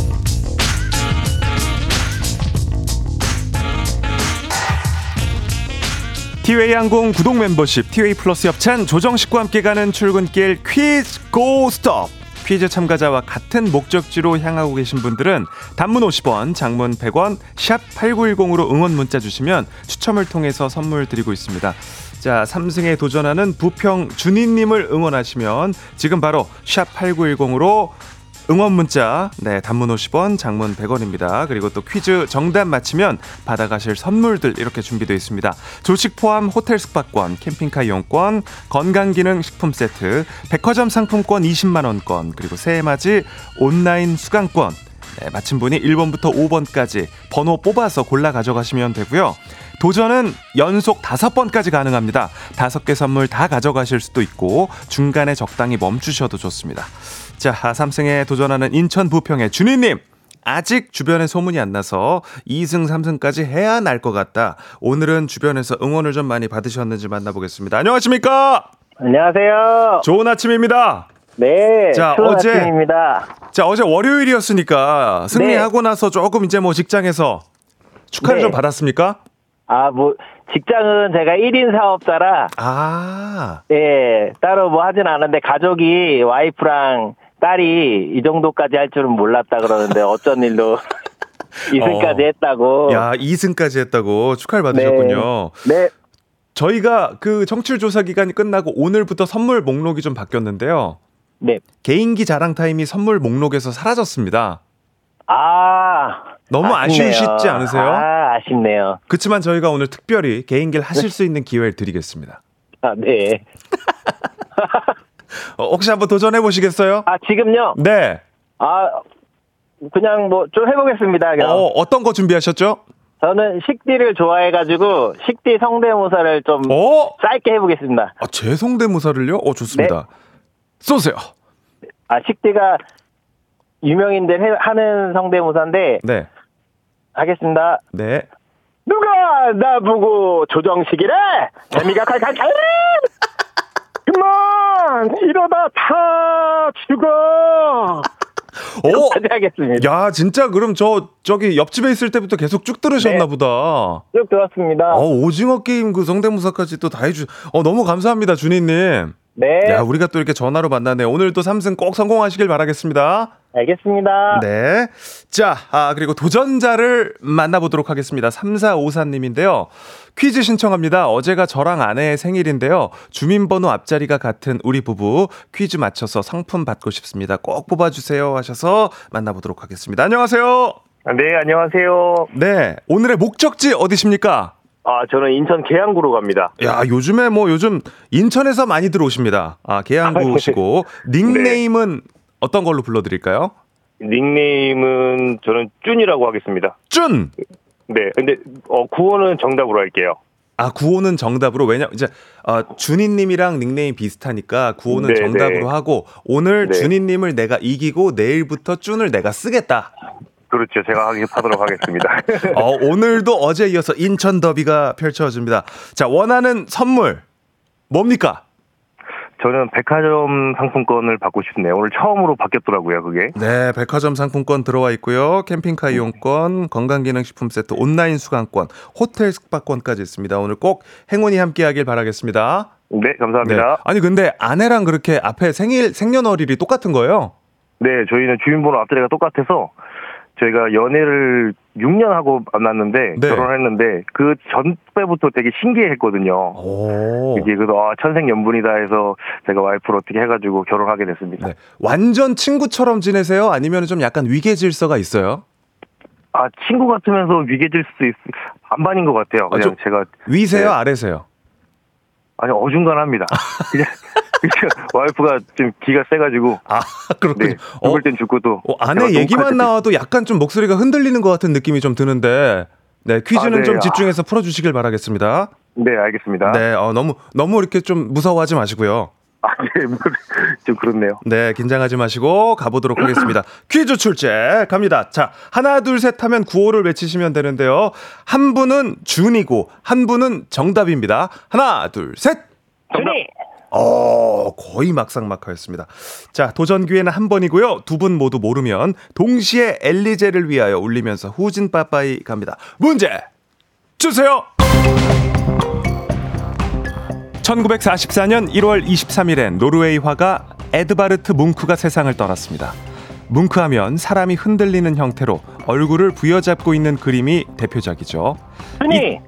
Speaker 1: 티웨이 항공 구독 멤버십, 티웨이 플러스 협찬, 조정식과 함께 가는 출근길 퀴즈 고 스톱. 퀴즈 참가자와 같은 목적지로 향하고 계신 분들은 단문 50원, 장문 100원, 샵 8910으로 응원 문자 주시면 추첨을 통해서 선물 드리고 있습니다. 자, 3승에 도전하는 부평 준희님을 응원하시면 지금 바로 샵 8910으로 응원 문자, 네, 단문 50원, 장문 100원입니다. 그리고 또 퀴즈 정답 맞히면 받아가실 선물들 이렇게 준비되어 있습니다. 조식 포함 호텔 숙박권, 캠핑카 이용권, 건강기능 식품 세트, 백화점 상품권 20만 원권, 그리고 새해맞이 온라인 수강권, 네, 맞힌 분이 1번부터 5번까지 번호 뽑아서 골라 가져가시면 되고요. 도전은 연속 5번까지 가능합니다. 5개 선물 다 가져가실 수도 있고 중간에 적당히 멈추셔도 좋습니다. 자, 3승에 도전하는 인천 부평의 준희님. 아직 주변에 소문이 안 나서 2승, 3승까지 해야 날 것 같다. 오늘은 주변에서 응원을 좀 많이 받으셨는지 만나보겠습니다. 안녕하십니까?
Speaker 5: 안녕하세요.
Speaker 1: 좋은 아침입니다.
Speaker 5: 네,
Speaker 1: 자, 어제-
Speaker 5: 아침입니다.
Speaker 1: 자, 어제 월요일이었으니까 승리하고 나서 조금 이제 뭐 직장에서 축하를
Speaker 5: 네.
Speaker 1: 좀 받았습니까?
Speaker 5: 아, 뭐 직장은 제가 1인 사업자라
Speaker 1: 아,
Speaker 5: 예, 따로 뭐 하진 않은데 가족이 와이프랑 딸이 이 정도까지 할 줄은 몰랐다 그러는데 어쩐 <laughs> 일로 이승까지
Speaker 1: 어.
Speaker 5: 했다고.
Speaker 1: 야, 2승까지 했다고 축하를 받으셨군요.
Speaker 5: 네.
Speaker 1: 저희가 그 청취율 조사 기간이 끝나고 오늘부터 선물 목록이 좀 바뀌었는데요.
Speaker 5: 네.
Speaker 1: 개인기 자랑 타임이 선물 목록에서 사라졌습니다.
Speaker 5: 아.
Speaker 1: 너무
Speaker 5: 아쉽네요.
Speaker 1: 아쉬우시지 않으세요?
Speaker 5: 아, 아쉽네요.
Speaker 1: 그렇지만 저희가 오늘 특별히 개인기를 하실 수 있는 기회를 드리겠습니다.
Speaker 5: 아, 네. <laughs>
Speaker 1: 어, 혹시 한번 도전해 보시겠어요?
Speaker 5: 아, 지금요?
Speaker 1: 네.
Speaker 5: 아, 그냥 뭐 좀 해보겠습니다. 그냥.
Speaker 1: 어, 어떤 거 준비하셨죠?
Speaker 5: 저는 식디를 좋아해가지고 식디 성대모사를 좀
Speaker 1: 어?
Speaker 5: 짧게 해보겠습니다.
Speaker 1: 아, 제 성대모사를요? 어, 좋습니다. 쏘세요.
Speaker 5: 아 식디가 유명인들 해- 하는 성대모사인데
Speaker 1: 네.
Speaker 5: 하겠습니다.
Speaker 1: 네.
Speaker 5: 누가 나보고 조정식이래? 재미가 칼칼칼. <laughs> 그만 이러다 다 죽어.
Speaker 1: 오!
Speaker 5: 까지 하겠습니다.
Speaker 1: 어? 야, 진짜 그럼 저 저기 옆집에 있을 때부터 계속 쭉 들으셨나
Speaker 5: 네.
Speaker 1: 보다.
Speaker 5: 쭉 들었습니다.
Speaker 1: 어, 오징어 게임 그 성대모사까지 또 다 해주. 어, 너무 감사합니다, 준희님.
Speaker 5: 네,
Speaker 1: 야, 우리가 또 이렇게 전화로 만나네. 오늘도 삼승 꼭 성공하시길 바라겠습니다.
Speaker 5: 알겠습니다.
Speaker 1: 네. 자, 아, 그리고 도전자를 만나보도록 하겠습니다. 3454님인데요. 퀴즈 신청합니다. 어제가 저랑 아내의 생일인데요. 주민번호 앞자리가 같은 우리 부부 퀴즈 맞춰서 상품 받고 싶습니다. 꼭 뽑아주세요. 하셔서 만나보도록 하겠습니다. 안녕하세요.
Speaker 6: 네, 안녕하세요.
Speaker 1: 네. 오늘의 목적지 어디십니까?
Speaker 6: 아, 저는 인천 계양구로 갑니다.
Speaker 1: 야, 요즘에 뭐 요즘 인천에서 많이 들어오십니다. 아, 계양구 오시고. <laughs> 닉네임은 어떤 걸로 불러드릴까요?
Speaker 6: 닉네임은 저는 쭌이라고 하겠습니다.
Speaker 1: 쭌!
Speaker 6: 네, 근데 어, 구호는 정답으로 할게요.
Speaker 1: 아, 구호는 정답으로. 왜냐, 이제, 어, 준희님이랑 닉네임 비슷하니까 구호는
Speaker 6: 네,
Speaker 1: 정답으로
Speaker 6: 네.
Speaker 1: 하고, 오늘
Speaker 6: 네.
Speaker 1: 준희님을 내가 이기고, 내일부터 쭌을 내가 쓰겠다.
Speaker 6: 그렇죠. 제가 하기 하도록 하겠습니다. <laughs>
Speaker 1: 어, 오늘도 어제 이어서 인천 더비가 펼쳐집니다. 자, 원하는 선물, 뭡니까?
Speaker 6: 저는 백화점 상품권을 받고 싶네요. 오늘 처음으로 바뀌었더라고요, 그게.
Speaker 1: 네, 백화점 상품권 들어와 있고요. 캠핑카 이용권, 건강기능식품 세트, 온라인 수강권, 호텔 숙박권까지 있습니다. 오늘 꼭 행운이 함께하길 바라겠습니다.
Speaker 6: 네, 감사합니다.
Speaker 1: 아니 근데 아내랑 그렇게 앞에 생일 생년월일이 똑같은 거예요?
Speaker 6: 네, 저희는 주민번호 앞자리가 똑같아서 저희가 연애를 6년 하고 만났는데
Speaker 1: 네.
Speaker 6: 결혼했는데 그 전때부터 되게 신기해했거든요.
Speaker 1: 오.
Speaker 6: 이게 그래서 아, 천생 연분이다 해서 제가 와이프를 어떻게 해가지고 결혼하게 됐습니다.
Speaker 1: 네. 완전 친구처럼 지내세요? 아니면 좀 약간 위계 질서가 있어요?
Speaker 6: 아 친구 같으면서 위계질 수 있, 반반인 것 같아요.
Speaker 1: 아,
Speaker 6: 그냥
Speaker 1: 좀-
Speaker 6: 제가
Speaker 1: 위세요?
Speaker 6: 네.
Speaker 1: 아래세요?
Speaker 6: 아니 어중간합니다. <laughs> 그냥, 와이프가 좀 기가 세가지고
Speaker 1: 아 그렇군요.
Speaker 6: 네
Speaker 1: 어,
Speaker 6: 죽을 땐 죽고 또
Speaker 1: 어, 아내 얘기만 나와도 약간 좀 목소리가 흔들리는 것 같은 느낌이 좀 드는데 네 퀴즈는
Speaker 6: 아, 네.
Speaker 1: 좀
Speaker 6: 아.
Speaker 1: 집중해서 풀어주시길 바라겠습니다.
Speaker 6: 네 알겠습니다.
Speaker 1: 네, 어, 너무 너무 이렇게 좀 무서워하지 마시고요. <laughs>
Speaker 6: 아네좀 그렇네요.
Speaker 1: 네, 긴장하지 마시고 가보도록 하겠습니다. <laughs> 퀴즈 출제 갑니다. 자, 하나, 둘, 셋 하면 구호를 외치시면 되는데요. 한 분은 준이고, 한 분은 정답입니다. 하나, 둘, 셋!
Speaker 5: 준이
Speaker 1: 어, 거의 막상막하였습니다. 자, 도전 기회는 한 번이고요. 두 분 모두 모르면 동시에 엘리제를 위하여 울리면서 후진 빠빠이 갑니다. 문제 주세요. 1944년 1월 23일엔 노르웨이 화가 에드바르트 뭉크가 세상을 떠났습니다. 뭉크하면 사람이 흔들리는 형태로 얼굴을 부여잡고 있는 그림이 대표작이죠.
Speaker 5: 순이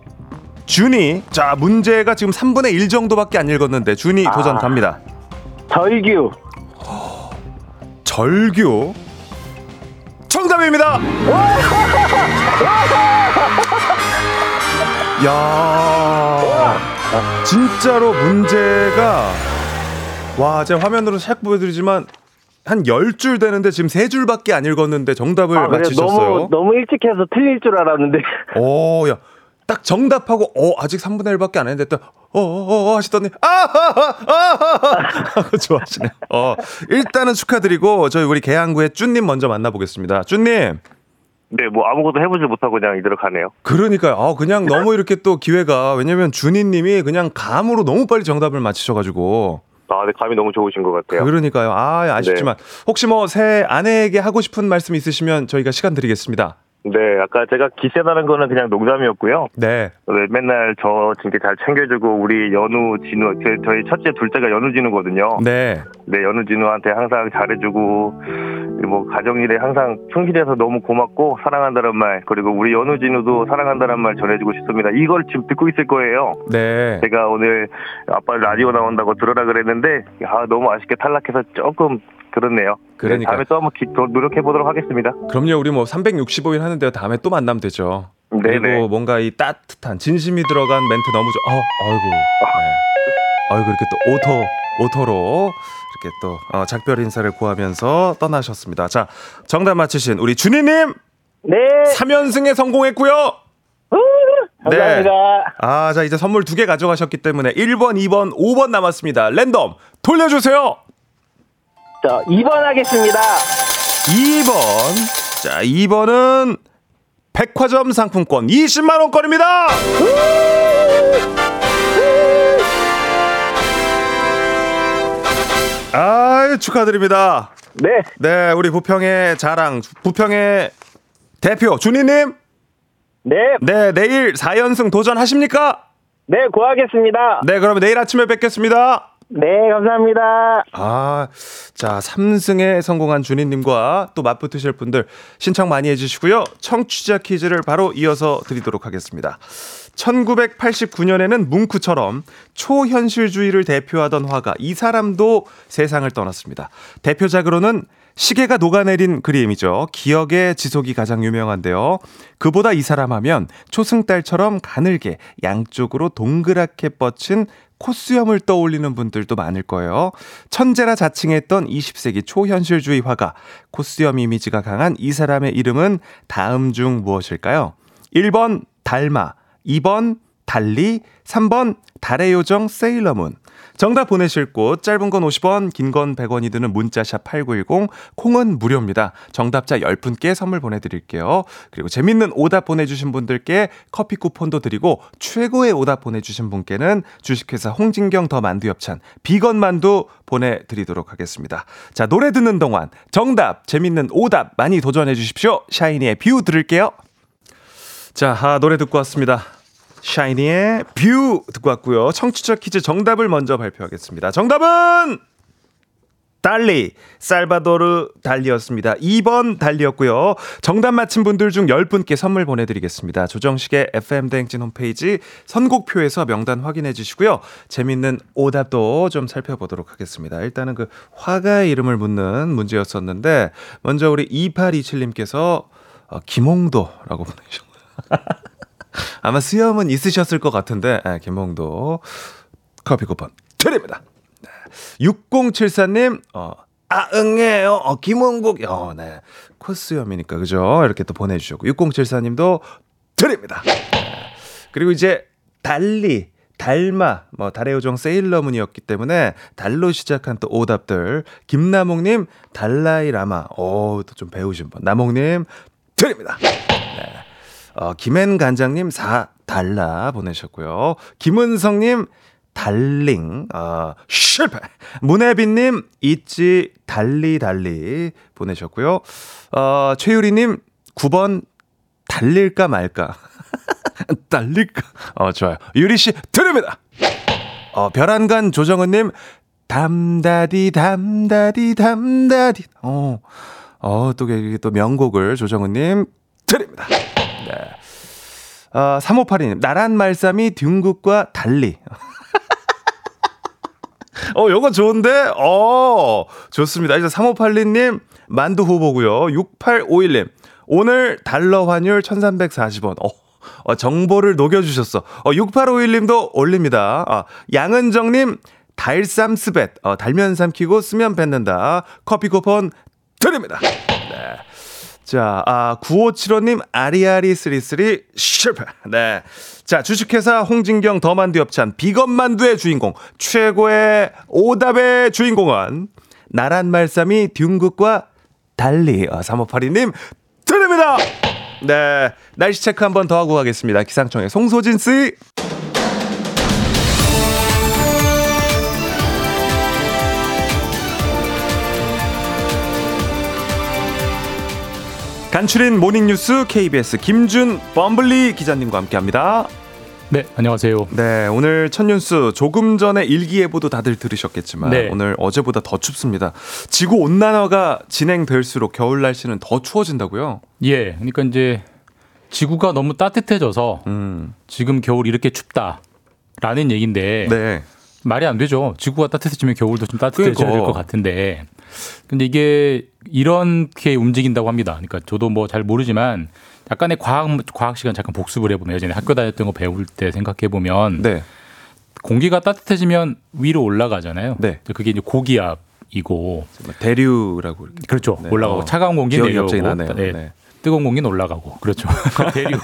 Speaker 1: 준이 자 문제가 지금 3분의 1 정도밖에 안 읽었는데 준이 도전 갑니다.
Speaker 5: 절규
Speaker 1: 절규 정답입니다. 야 진짜로 문제가 와 제가 화면으로 살 보여드리지만 한 10줄 되는데 지금 3줄밖에 안 읽었는데 정답을
Speaker 5: 아,
Speaker 1: 맞히셨어요.
Speaker 5: 너무 너무 일찍 해서 틀릴 줄 알았는데 <laughs>
Speaker 1: 오, 야. 딱 정답하고 어 아직 3분의 1밖에 안 했는데 또어어어 하시더니 아하하하 <laughs> 좋아하시네. 어 일단은 축하드리고 저희 우리 계양구의 쭈님 먼저 만나보겠습니다. 쭈님.
Speaker 6: 네, 뭐 아무것도 해보지 못하고 그냥 이대로 가네요.
Speaker 1: 그러니까요. 아, 그냥 <laughs> 너무 이렇게 또 기회가 왜냐면 준이님이 그냥 감으로 너무 빨리 정답을 맞히셔가지고
Speaker 6: 아, 네, 감이 너무 좋으신 것 같아요.
Speaker 1: 그러니까요. 아 아쉽지만 혹시 뭐 새 아내에게 하고 싶은 말씀 있으시면 저희가 시간 드리겠습니다.
Speaker 6: 네, 아까 제가 기세다는 거는 그냥 농담이었고요.
Speaker 1: 네.
Speaker 6: 네, 맨날 저 진짜 잘 챙겨주고 우리 연우 진우 제, 저희 첫째 둘째가 연우 진우거든요.
Speaker 1: 네.
Speaker 6: 네, 연우 진우한테 항상 잘해주고 뭐 가정일에 항상 충실해서 너무 고맙고 사랑한다는 말 그리고 우리 연우 진우도 사랑한다는 말 전해주고 싶습니다. 이걸 지금 듣고 있을 거예요.
Speaker 1: 네.
Speaker 6: 제가 오늘 아빠 라디오 나온다고 들으라 그랬는데 아 너무 아쉽게 탈락해서 조금 그렇네요.
Speaker 1: 그러니까요.
Speaker 6: 네, 다음에 또 한번 기, 더 노력해 보도록 하겠습니다.
Speaker 1: 그럼요. 우리 뭐 365일 하는데 다음에 또 만나면 되죠. 그리고
Speaker 6: 네네.
Speaker 1: 뭔가 이 따뜻한 진심이 들어간 멘트 너무 좋아. 어, 아이고. 네. 아이고 이렇게 또 오토 오토로 이렇게 또 어, 작별 인사를 구하면서 떠나셨습니다. 자, 정답 맞히신 우리 준희님
Speaker 5: 네
Speaker 1: 3연승에 성공했고요.
Speaker 5: 감사합니다.
Speaker 1: 아, 자 이제 선물 두 개 가져가셨기 때문에 1번, 2번, 5번 남았습니다. 랜덤 돌려주세요.
Speaker 5: 자 2번 하겠습니다.
Speaker 1: 2번. 자, 2번은 백화점 상품권 20만 원권입니다. 아, 축하드립니다.
Speaker 5: 네
Speaker 1: 네, 우리 부평의 자랑, 부평의 대표 준희님.
Speaker 5: 네,
Speaker 1: 네, 내일 4연승 도전하십니까?
Speaker 5: 네, 고하겠습니다.
Speaker 1: 네, 그러면 내일 아침에 뵙겠습니다.
Speaker 5: 네, 감사합니다.
Speaker 1: 아, 자, 3승에 성공한 준희님과 또 맞붙으실 분들 신청 많이 해주시고요. 청취자 퀴즈를 바로 이어서 드리도록 하겠습니다. 1989년에는 뭉크처럼 초현실주의를 대표하던 화가 이 사람도 세상을 떠났습니다. 대표작으로는 시계가 녹아내린 그림이죠. 기억의 지속이 가장 유명한데요. 그보다 이 사람 하면 초승달처럼 가늘게 양쪽으로 동그랗게 뻗친 코수염을 떠올리는 분들도 많을 거예요. 천재라 자칭했던 20세기 초현실주의 화가 코수염 이미지가 강한 이 사람의 이름은 다음 중 무엇일까요? 1번 달마, 2번 달리, 3번 달의 요정 세일러문. 정답 보내실 곳 짧은 건 50원, 긴 건 100원이 드는 문자샵 8910, 콩은 무료입니다. 정답자 10분께 선물 보내 드릴게요. 그리고 재밌는 오답 보내 주신 분들께 커피 쿠폰도 드리고 최고의 오답 보내 주신 분께는 주식회사 홍진경 더 만두 엽찬 비건 만두 보내 드리도록 하겠습니다. 자 노래 듣는 동안 정답, 재밌는 오답 많이 도전해 주십시오. 샤이니의 View 들을게요. 자, 아, 노래 듣고 왔습니다. 샤이니의 View 듣고 왔고요. 청취자 퀴즈 정답을 먼저 발표하겠습니다. 정답은 달리 살바도르 달리였습니다. 2번 달리였고요. 정답 맞힌 분들 중 10분께 선물 보내드리겠습니다. 조정식의 FM 대행진 홈페이지 선곡표에서 명단 확인해 주시고요. 재밌는 오답도 좀 살펴보도록 하겠습니다. 일단은 그 화가의 이름을 묻는 문제였었는데 먼저 우리 2827님께서 어, 김홍도라고 보내주셨고요. 아마 수염은 있으셨을 것 같은데 네, 김홍도 커피 쿠폰 드립니다. 6074님, 어, 아, 응해요. 어, 김원국, 어, 네. 코스염이니까, 그죠? 이렇게 또 보내주셨고, 6074님도 드립니다. 네. 그리고 이제, 달리, 달마, 뭐, 달의 요정 세일러문이었기 때문에, 달로 시작한 또 오답들. 김나몽님, 달라이 라마. 오, 또 좀 배우신 분. 나몽님, 드립니다. 네. 어, 김엔 간장님 4달러 보내셨고요. 김은성님 달링, 어, 실패. 문혜빈님, 있지, 달리, 달리 보내셨고요. 어, 최유리님, 9번, 달릴까 말까. <laughs> 달릴까. 어, 좋아요. 유리씨, 드립니다. 어, 별안간 조정은님, 담다디, 담다디, 담다디. 어, 어, 또, 또 명곡을 조정은님 드립니다. 네. 어, 3582님, 나란 말씀이 둥국과 달리. <laughs> 어, 요거 좋은데? 어, 좋습니다. 이제 3582님, 만두 후보고요 6851님, 오늘 달러 환율 1340원. 어, 어, 정보를 녹여주셨어. 어, 6851님도 올립니다. 아, 양은정님, 달쌈 스벳. 어, 달면 삼키고 쓰면 뱉는다. 커피 쿠폰 드립니다. 네. 자, 아, 9575님, 아리아리 33 실패. 네. 자, 주식회사 홍진경 더만두 엽찬 비건 만두의 주인공, 최고의 오답의 주인공은 나란 말씀이 둥국과 달리. 아, 3582님, 드립니다! 네. 날씨 체크 한번 더 하고 가겠습니다. 기상청의 송소진 씨. 간추린 모닝뉴스 KBS 김준 범블리 기자님과 함께합니다.
Speaker 7: 네, 안녕하세요.
Speaker 1: 네, 오늘 첫 뉴스 조금 전에 일기예보도 다들 들으셨겠지만
Speaker 7: 네.
Speaker 1: 오늘 어제보다 더 춥습니다. 지구 온난화가 진행될수록 겨울 날씨는 더 추워진다고요?
Speaker 7: 예, 그러니까 이제 지구가 너무 따뜻해져서
Speaker 1: 음,
Speaker 7: 지금 겨울 이렇게 춥다라는 얘기인데
Speaker 1: 네,
Speaker 7: 말이 안 되죠. 지구가 따뜻해지면 겨울도 좀 따뜻해져야 될
Speaker 1: 그러니까.
Speaker 7: 것 같은데. 근데 이게 이렇게 움직인다고 합니다. 그러니까 저도 뭐 잘 모르지만 약간의 과학 과학 시간 잠깐 복습을 해보면 예전에 학교 다녔던 거 배울 때 생각해 보면
Speaker 1: 네,
Speaker 7: 공기가 따뜻해지면 위로 올라가잖아요.
Speaker 1: 네.
Speaker 7: 그게 이제 고기압이고
Speaker 1: 대류라고 이렇게.
Speaker 7: 그렇죠.
Speaker 1: 네.
Speaker 7: 올라가고
Speaker 1: 어,
Speaker 7: 차가운
Speaker 1: 기억이
Speaker 7: 내려오고.
Speaker 1: 네.
Speaker 7: 네. 뜨거운 공기는 올라가고 그렇죠. <laughs> 대류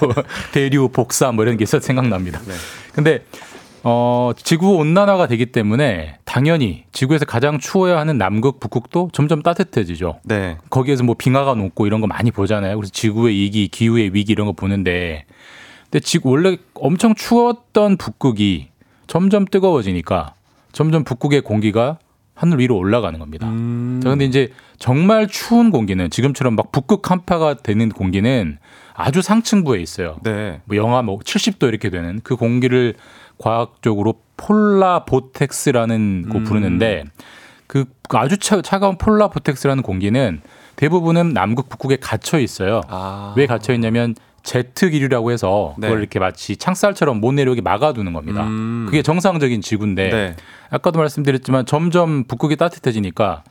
Speaker 7: 대류 복사 뭐 이런 게 있어 생각납니다.
Speaker 1: 네.
Speaker 7: 근데 어 지구 온난화가 되기 때문에 당연히 지구에서 가장 추워야 하는 남극 북극도 점점 따뜻해지죠.
Speaker 1: 네.
Speaker 7: 거기에서 뭐 빙하가 녹고 이런 거 많이 보잖아요. 그래서 지구의 위기, 기후의 위기 이런 거 보는데 근데 지구 원래 엄청 추웠던 북극이 점점 뜨거워지니까 점점 북극의 공기가 하늘 위로 올라가는 겁니다.
Speaker 1: 음,
Speaker 7: 자, 근데 이제 정말 추운 공기는 지금처럼 막 북극 한파가 되는 공기는 아주 상층부에 있어요.
Speaker 1: 네.
Speaker 7: 뭐 영하 뭐 70도 이렇게 되는 그 공기를 과학적으로 폴라 보텍스라는 거
Speaker 1: 음.
Speaker 7: 부르는데 그 아주 차, 차가운 폴라 보텍스라는 공기는 대부분은 남극 북극에 갇혀 있어요.
Speaker 1: 아.
Speaker 7: 왜 갇혀 있냐면 제트 기류라고 해서
Speaker 1: 네.
Speaker 7: 그걸 이렇게 마치 창살처럼 못 내려오게 막아두는 겁니다.
Speaker 1: 음.
Speaker 7: 그게 정상적인 지구인데
Speaker 1: 네.
Speaker 7: 아까도 말씀드렸지만 점점 북극이 따뜻해지니까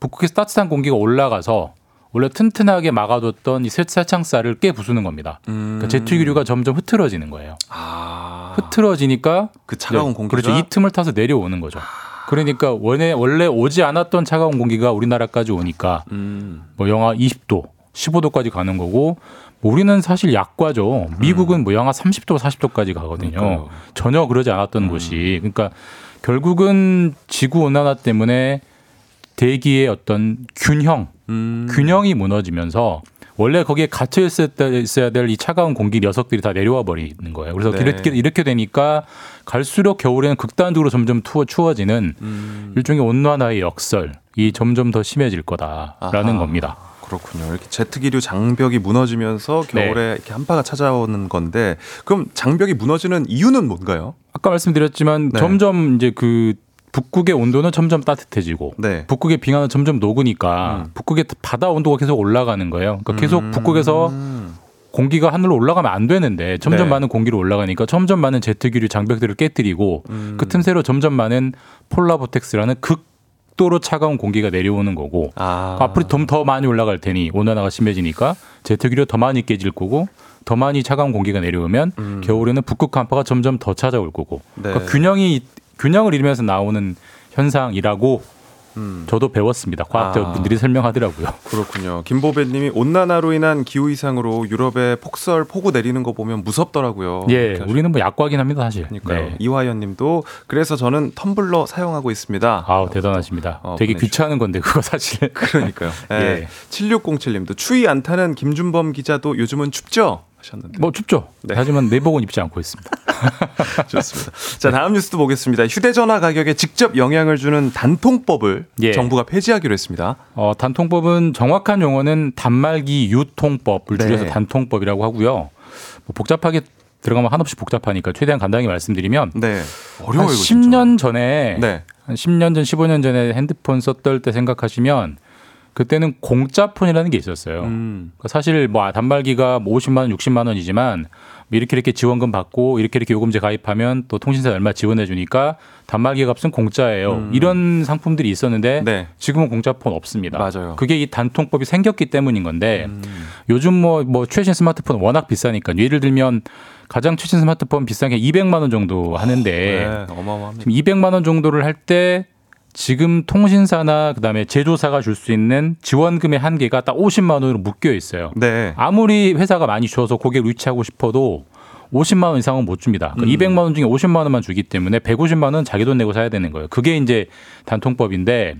Speaker 7: 북극에서 따뜻한 공기가 올라가서 원래 튼튼하게 막아뒀던 이 쇠창살을 깨 부수는 겁니다.
Speaker 1: 음.
Speaker 7: 그러니까 제트 기류가 점점 흐트러지는 거예요.
Speaker 1: 아.
Speaker 7: 흐트러지니까
Speaker 1: 그 차가운
Speaker 7: 이제
Speaker 1: 공기가
Speaker 7: 그렇죠. 이 틈을 타서 내려오는 거죠. 그러니까 원래 원래 오지 않았던 차가운 공기가 우리나라까지 오니까
Speaker 1: 음.
Speaker 7: 뭐 영하 20도, 15도까지 가는 거고 뭐 우리는 사실 약과죠. 미국은 뭐 영하 30도, 40도까지 가거든요.
Speaker 1: 음. 그러니까요.
Speaker 7: 전혀 그러지 않았던 곳이. 그러니까 결국은 지구 온난화 때문에 대기의 어떤 균형,
Speaker 1: 음.
Speaker 7: 균형이 무너지면서 원래 거기에 갇혀 있어야 될 이 차가운 공기 녀석들이 다 내려와 버리는 거예요. 그래서
Speaker 1: 네.
Speaker 7: 이렇게 이렇게 되니까 갈수록 겨울에는 극단적으로 점점 추워 추워지는
Speaker 1: 음.
Speaker 7: 일종의 온난화의 역설, 이 점점 더 심해질 거다라는
Speaker 1: 아하.
Speaker 7: 겁니다.
Speaker 1: 그렇군요. 이렇게 제트 기류 장벽이 무너지면서 겨울에
Speaker 7: 네.
Speaker 1: 이렇게 한파가 찾아오는 건데 그럼 장벽이 무너지는 이유는 뭔가요?
Speaker 7: 아까 말씀드렸지만
Speaker 1: 네.
Speaker 7: 점점 이제 그 북극의 온도는 점점 따뜻해지고
Speaker 1: 네.
Speaker 7: 북극의 빙하는 점점 녹으니까
Speaker 1: 음.
Speaker 7: 북극의 바다 온도가 계속 올라가는 거예요. 그러니까 계속
Speaker 1: 음.
Speaker 7: 북극에서 공기가 하늘로 올라가면 안 되는데 점점
Speaker 1: 네.
Speaker 7: 많은 공기로 올라가니까 점점 많은 제트 기류 장벽들을 깨뜨리고
Speaker 1: 음.
Speaker 7: 그 틈새로 점점 많은 polar vortex라는 극 도로 차가운 공기가 내려오는 거고
Speaker 1: 아.
Speaker 7: 앞으로 좀더 많이 올라갈 테니 온난화가 심해지니까 제트 기류 더 많이 깨질 거고 더 많이 차가운 공기가 내려오면
Speaker 1: 음.
Speaker 7: 겨울에는 북극 한파가 점점 더 찾아올 거고
Speaker 1: 네.
Speaker 7: 그러니까 균형이 균형을 잃으면서 나오는 현상이라고
Speaker 1: 음.
Speaker 7: 저도 배웠습니다. 과학자
Speaker 1: 아.
Speaker 7: 분들이 설명하더라고요. <laughs>
Speaker 1: 그렇군요. 김보배님이 온난화로 인한 기후 이상으로 유럽에 폭설 폭우 내리는 거 보면 무섭더라고요.
Speaker 7: 예. 우리는 뭐 약과긴 합니다, 사실.
Speaker 1: 그러니까요.
Speaker 7: 네.
Speaker 1: 이화연님도 그래서 저는 텀블러 사용하고 있습니다.
Speaker 7: 아우 대단하십니다.
Speaker 1: 어,
Speaker 7: 되게
Speaker 1: 보내주시고.
Speaker 7: 귀찮은 건데 그거 사실. <laughs>
Speaker 1: 그러니까요. <laughs> 예.
Speaker 7: 예.
Speaker 1: 7607님도 추위 안 타는 김준범 기자도 요즘은 춥죠? 하셨는데.
Speaker 7: 뭐 춥죠.
Speaker 1: 네.
Speaker 7: 하지만 내복은 입지 않고 있습니다. <laughs>
Speaker 1: 좋습니다. 자, 다음 뉴스도 보겠습니다. 휴대전화 가격에 직접 영향을 주는 단통법을
Speaker 7: 예.
Speaker 1: 정부가 폐지하기로 했습니다.
Speaker 7: 어, 단통법은 정확한 용어는 단말기 유통법을
Speaker 1: 네.
Speaker 7: 줄여서 단통법이라고 하고요. 뭐 복잡하게 들어가면 한없이 복잡하니까 최대한 간단하게 말씀드리면
Speaker 1: 네.
Speaker 7: 한
Speaker 1: 어려워요, 이거
Speaker 7: 10년 전에
Speaker 1: 네.
Speaker 7: 한 10년 전, 15년 전에 핸드폰 썼던 때 생각하시면 그때는 공짜 폰이라는 게 있었어요.
Speaker 1: 음.
Speaker 7: 그러니까 사실 뭐 단말기가 뭐 50만 원, 60만 원이지만 뭐 이렇게 이렇게 지원금 받고 이렇게 이렇게 요금제 가입하면 또 통신사 얼마 지원해 주니까 단말기 값은 공짜예요. 이런 상품들이 있었는데
Speaker 1: 음. 네.
Speaker 7: 지금은 공짜 폰 없습니다.
Speaker 1: 맞아요. 음.
Speaker 7: 그게 이 단통법이 생겼기 때문인 건데 요즘 뭐, 뭐 최신 스마트폰 워낙 비싸니까 예를 들면 가장 최신 스마트폰 비싼 게 200만 원 정도 하는데
Speaker 1: 네, 어마어마합니다.
Speaker 7: 지금 200만 원 정도를 할때 지금 통신사나 그다음에 제조사가 줄 수 있는 지원금의 한계가 딱 50만 원으로 묶여 있어요.
Speaker 1: 네.
Speaker 7: 아무리 회사가 많이 줘서 고객을 유치하고 싶어도 50만 원 이상은 못 줍니다.
Speaker 1: 음.
Speaker 7: 그러니까 200만 원 중에 50만 원만 주기 때문에 150만 원 자기 돈 내고 사야 되는 거예요. 그게 이제 단통법인데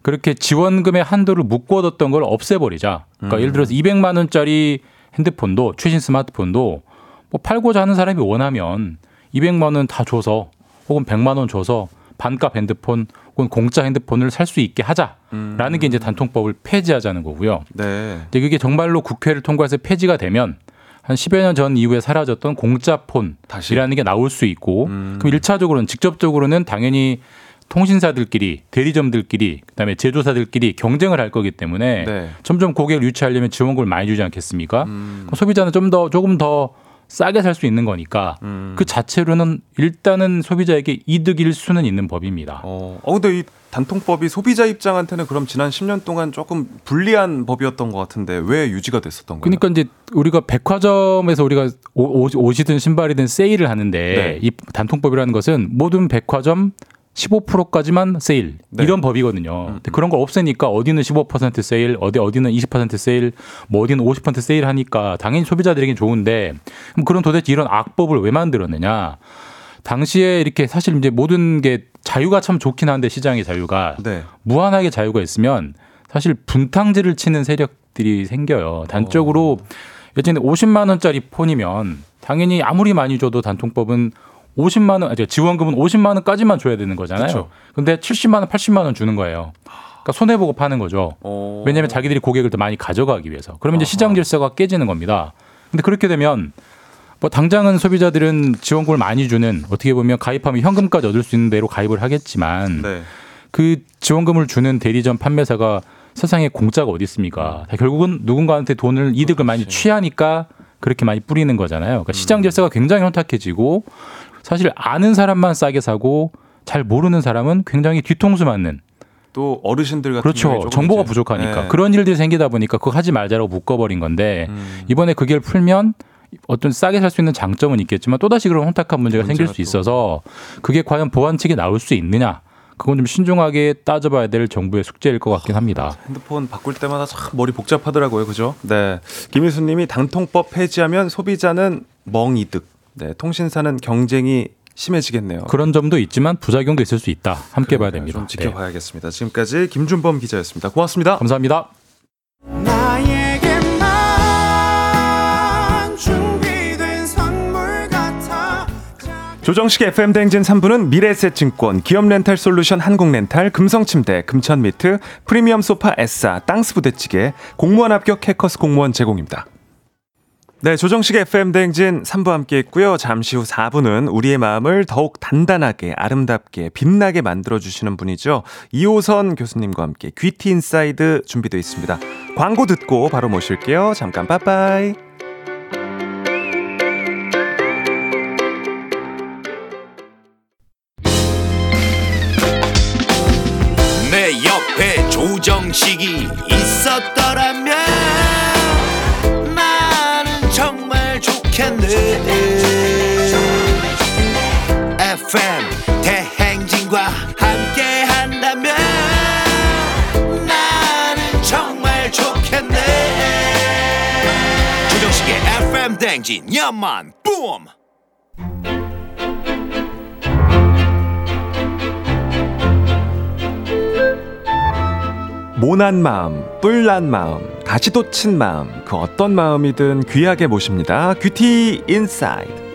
Speaker 7: 그렇게 지원금의 한도를 묶어뒀던 걸 없애버리자. 그러니까
Speaker 1: 음.
Speaker 7: 예를 들어서 200만 원짜리 핸드폰도 최신 스마트폰도 뭐 팔고자 하는 사람이 원하면 200만 원 다 줘서 혹은 100만 원 줘서 반값 핸드폰 혹은 공짜 핸드폰을 살 수 있게 하자라는 게 이제 단통법을 폐지하자는 거고요.
Speaker 1: 네.
Speaker 7: 근데 그게 정말로 국회를 통과해서 폐지가 되면 한 10여 년 전 이후에 사라졌던 공짜. 폰이라는 게 나올 수 있고
Speaker 1: 음.
Speaker 7: 그럼 1차적으로는 직접적으로는 당연히 통신사들끼리 대리점들끼리 그다음에 제조사들끼리 경쟁을 할 거기 때문에
Speaker 1: 네.
Speaker 7: 점점 고객을 유치하려면 지원금을 많이 주지 않겠습니까?
Speaker 1: 음.
Speaker 7: 소비자는 좀 더 조금 더 싸게 살 수 있는 거니까
Speaker 1: 음.
Speaker 7: 그 자체로는 일단은 소비자에게 이득일 수는 있는 법입니다.
Speaker 1: 어, 어, 근데 이 단통법이 소비자 입장한테는 그럼 지난 10년 동안 조금 불리한 법이었던 것 같은데 왜 유지가 됐었던 거예요?
Speaker 7: 그러니까 이제 우리가 백화점에서 우리가 옷- 옷이든 신발이든 세일을 하는데
Speaker 1: 네.
Speaker 7: 이 단통법이라는 것은 모든 백화점 15%까지만 세일
Speaker 1: 네.
Speaker 7: 이런 법이거든요. 근데 그런 걸 없애니까 어디는 15% 세일, 어디 어디는 20% 세일, 뭐 어디는 50% 세일 하니까 당연히 소비자들에겐 좋은데 그럼 그런 도대체 이런 악법을 왜 만들었느냐? 당시에 이렇게 사실 이제 모든 게 자유가 참 좋긴 한데 시장의 자유가
Speaker 1: 네.
Speaker 7: 무한하게 자유가 있으면 사실 분탕질을 치는 세력들이 생겨요. 단적으로 예전에 50만 원짜리 폰이면 당연히 아무리 많이 줘도 단통법은 50만 원, 아니, 지원금은 50만 원까지만 줘야 되는 거잖아요.
Speaker 1: 그쵸.
Speaker 7: 근데 70만 원, 80만 원 주는 거예요. 그러니까 손해 보고 파는 거죠.
Speaker 1: 어.
Speaker 7: 왜냐하면 자기들이 고객을 더 많이 가져가기 위해서. 그러면 이제 시장 질서가 깨지는 겁니다. 근데 그렇게 되면 뭐 당장은 소비자들은 지원금을 많이 주는 어떻게 보면 가입하면 현금까지 얻을 수 있는 대로 가입을 하겠지만
Speaker 1: 네.
Speaker 7: 그 지원금을 주는 대리점 판매사가 세상에 공짜가 어디 있습니까? 다 결국은 누군가한테 돈을 이득을 많이 취하니까 그렇게 많이 뿌리는 거잖아요. 그러니까 시장 질서가 굉장히 혼탁해지고 사실 아는 사람만 싸게 사고 잘 모르는 사람은 굉장히 뒤통수 맞는
Speaker 1: 또 어르신들 같은
Speaker 7: 그렇죠. 정보가
Speaker 1: 이제-
Speaker 7: 부족하니까
Speaker 1: 네.
Speaker 7: 그런 일들이 생기다 보니까 그거 하지 말자라고 묶어버린 건데
Speaker 1: 음.
Speaker 7: 이번에 그 길을 풀면 어떤 싸게 살 수 있는 장점은 있겠지만 또다시 그런 혼탁한 문제가 생길
Speaker 1: 문제가
Speaker 7: 수
Speaker 1: 또.
Speaker 7: 있어서 그게 과연 보완 측에 나올 수 있느냐 그건 좀 신중하게 따져봐야 될 정부의 숙제일 것 같긴 합니다.
Speaker 1: 핸드폰 바꿀 때마다 참 머리 복잡하더라고요. 그죠? 네. 김일수 님이 당통법 폐지하면 소비자는 멍이득. 네. 통신사는 경쟁이 심해지겠네요.
Speaker 7: 그런 점도 있지만 부작용도 있을 수 있다. 함께 봐야
Speaker 1: 그러니까요.
Speaker 7: 됩니다.
Speaker 1: 좀
Speaker 7: 네.
Speaker 1: 지켜봐야겠습니다. 지금까지 김준범 기자였습니다. 고맙습니다.
Speaker 7: 감사합니다.
Speaker 1: 조정식 FM 대행진 3부는 미래에셋증권, 기업렌탈 솔루션 한국렌탈, 금성침대, 금천미트, 프리미엄 소파 에싸, 땅스 부대찌개, 공무원 합격 해커스 공무원 제공입니다. 네, 조정식 FM 대행진 3부 함께 했고요. 잠시 후 4부는 우리의 마음을 더욱 단단하게, 아름답게, 빛나게 만들어주시는 분이죠. 이호선 교수님과 함께 귀티 Inside 준비되어 있습니다. 광고 듣고 바로 모실게요. 잠깐 빠빠이.
Speaker 8: 내 옆에 조정식이 있었더라면 좋겠네 FM 대행진과 함께 한다면 나는 정말 좋겠네. 조정식의 FM 대행진 야만 뿜
Speaker 1: 모난 마음, 뿔난 마음, 가시 돋친 마음, 그 어떤 마음이든 귀하게 모십니다. 귀티 Inside.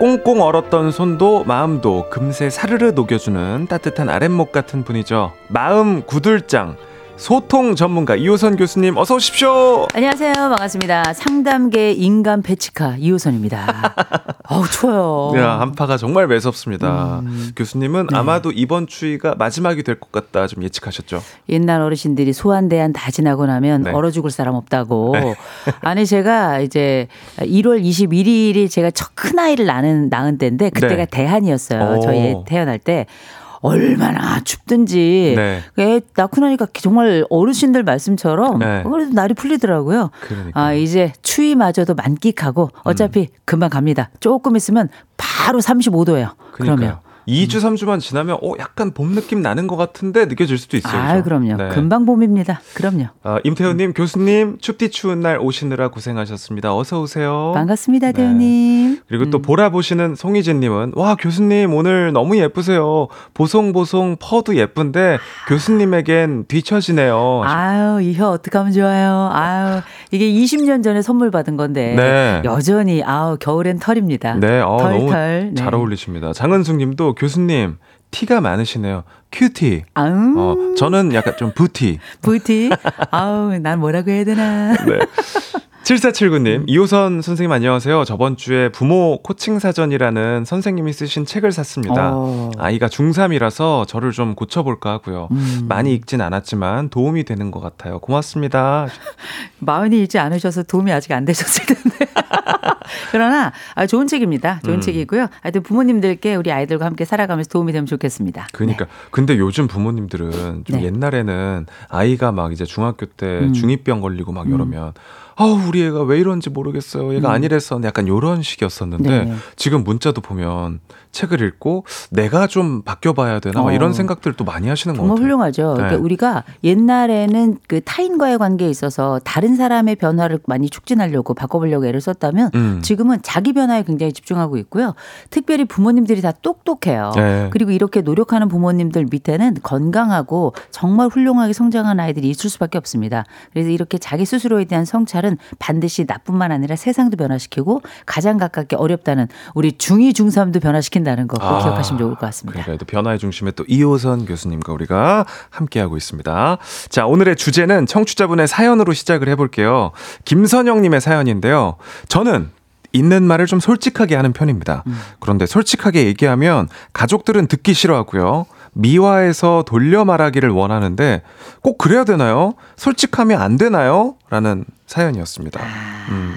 Speaker 1: 꽁꽁 얼었던 손도 마음도 금세 사르르 녹여주는 따뜻한 아랫목 같은 분이죠. 마음 구들장 소통 전문가 이호선 교수님 어서 오십시오.
Speaker 9: 안녕하세요. 반갑습니다. 상담계 인간 배치카 이호선입니다. <laughs> 어우, 추워요.
Speaker 1: 야, 한파가 정말 매섭습니다.
Speaker 9: 음.
Speaker 1: 교수님은
Speaker 9: 네.
Speaker 1: 아마도 이번 추위가 마지막이 될 것 같다 좀 예측하셨죠.
Speaker 9: 옛날 어르신들이 소환대한 다 지나고 나면
Speaker 1: 네.
Speaker 9: 얼어 죽을 사람 없다고.
Speaker 1: 네. <laughs>
Speaker 9: 아니, 제가 이제 1월 21일이 제가 첫 큰 아이를 낳은, 낳은 때인데 그때가
Speaker 1: 네.
Speaker 9: 대한이었어요.
Speaker 1: 오.
Speaker 9: 저희 애 태어날 때. 얼마나 춥든지
Speaker 1: 네.
Speaker 9: 애 낳고 나니까 정말 어르신들 말씀처럼
Speaker 1: 네.
Speaker 9: 그래도 날이 풀리더라고요.
Speaker 1: 그러니까.
Speaker 9: 아 이제 추위마저도 만끽하고 어차피
Speaker 1: 음.
Speaker 9: 금방 갑니다. 조금 있으면 바로 35도예요. 그러면
Speaker 1: 그러니까요. 2주 3주만 지나면 어 약간 봄 느낌 나는 것 같은데 느껴질 수도 있어요.
Speaker 9: 아
Speaker 1: 그죠?
Speaker 9: 그럼요.
Speaker 1: 네.
Speaker 9: 금방 봄입니다. 그럼요.
Speaker 1: 아, 임태훈님 교수님 춥디 추운 날 오시느라 고생하셨습니다. 어서 오세요.
Speaker 9: 반갑습니다,
Speaker 1: 네.
Speaker 9: 대우님.
Speaker 1: 그리고
Speaker 9: 음.
Speaker 1: 또 보라 보시는 송희진님은 와 교수님 오늘 너무 예쁘세요. 보송보송 퍼도 예쁜데 교수님에겐 뒤처지네요.
Speaker 9: 아유, 이 혀 어떡하면 좋아요. 아유, 이게 20년 전에 선물 받은 건데
Speaker 1: 네.
Speaker 9: 여전히 아우 겨울엔 털입니다.
Speaker 1: 네, 어, 너무
Speaker 9: 털털. 네.
Speaker 1: 잘 어울리십니다. 장은숙님도 교수님 티가 많으시네요. 큐티.
Speaker 9: 아우,
Speaker 1: 어, 저는 약간 좀 부티.
Speaker 9: 부티. 아우, 난 뭐라고 해야 되나.
Speaker 1: 네. 7479님, 이호선 선생님 안녕하세요. 저번 주에 부모 코칭 사전이라는 선생님이 쓰신 책을 샀습니다.
Speaker 9: 어.
Speaker 1: 아이가 중3이라서 저를 좀 고쳐볼까 하고요.
Speaker 9: 음.
Speaker 1: 많이 읽진 않았지만 도움이 되는 것 같아요. 고맙습니다. <laughs>
Speaker 9: 마흔이 있지 않으셔서 도움이 아직 안 되셨을 텐데. <laughs> 그러나 아, 좋은 책입니다. 좋은
Speaker 1: 음.
Speaker 9: 책이고요. 하여튼 부모님들께 우리 아이들과 함께 살아가면서 도움이 되면 좋겠습니다.
Speaker 1: 그러니까 근데 요즘 부모님들은 좀
Speaker 9: 네.
Speaker 1: 옛날에는 아이가 막 이제 중학교 때
Speaker 9: 음.
Speaker 1: 중이병 걸리고 막 이러면 아우 우리 애가 왜 이런지 모르겠어요. 얘가
Speaker 9: 음.
Speaker 1: 아니랬어. 약간 요런 식이었었는데
Speaker 9: 네.
Speaker 1: 지금 문자도 보면 책을 읽고 내가 좀 바뀌어봐야 되나 막
Speaker 9: 어.
Speaker 1: 이런 생각들도 많이 하시는 것
Speaker 9: 정말
Speaker 1: 같아요.
Speaker 9: 훌륭하죠. 그러니까
Speaker 1: 네.
Speaker 9: 우리가 옛날에는 그 타인과의 관계에 있어서 다른 사람의 변화를 많이 촉진하려고 바꿔보려고 애를 썼다면
Speaker 1: 음.
Speaker 9: 지금은 자기 변화에 굉장히 집중하고 있고요. 특별히 부모님들이 다 똑똑해요.
Speaker 1: 네.
Speaker 9: 그리고 이렇게 노력하는 부모님들 밑에는 건강하고 정말 훌륭하게 성장한 아이들이 있을 수밖에 없습니다. 그래서 이렇게 자기 스스로에 대한 성찰은 반드시 나뿐만 아니라 세상도 변화시키고 가장 가깝게 어렵다는 우리 중2, 중3도 변화시킨 다는 거꼭
Speaker 1: 아,
Speaker 9: 기억하시면 좋을 것 같습니다.
Speaker 1: 그러니까 또 변화의 중심에 또 이호선 교수님과 우리가 함께하고 있습니다. 자, 오늘의 주제는 청취자분의 사연으로 시작을 해볼게요. 김선영님의 사연인데요. 저는 있는 말을 좀 솔직하게 하는 편입니다. 그런데 솔직하게 얘기하면 가족들은 듣기 싫어하고요. 미화해서 돌려 말하기를 원하는데 꼭 그래야 되나요? 솔직하면 안 되나요? 라는 사연이었습니다. 음.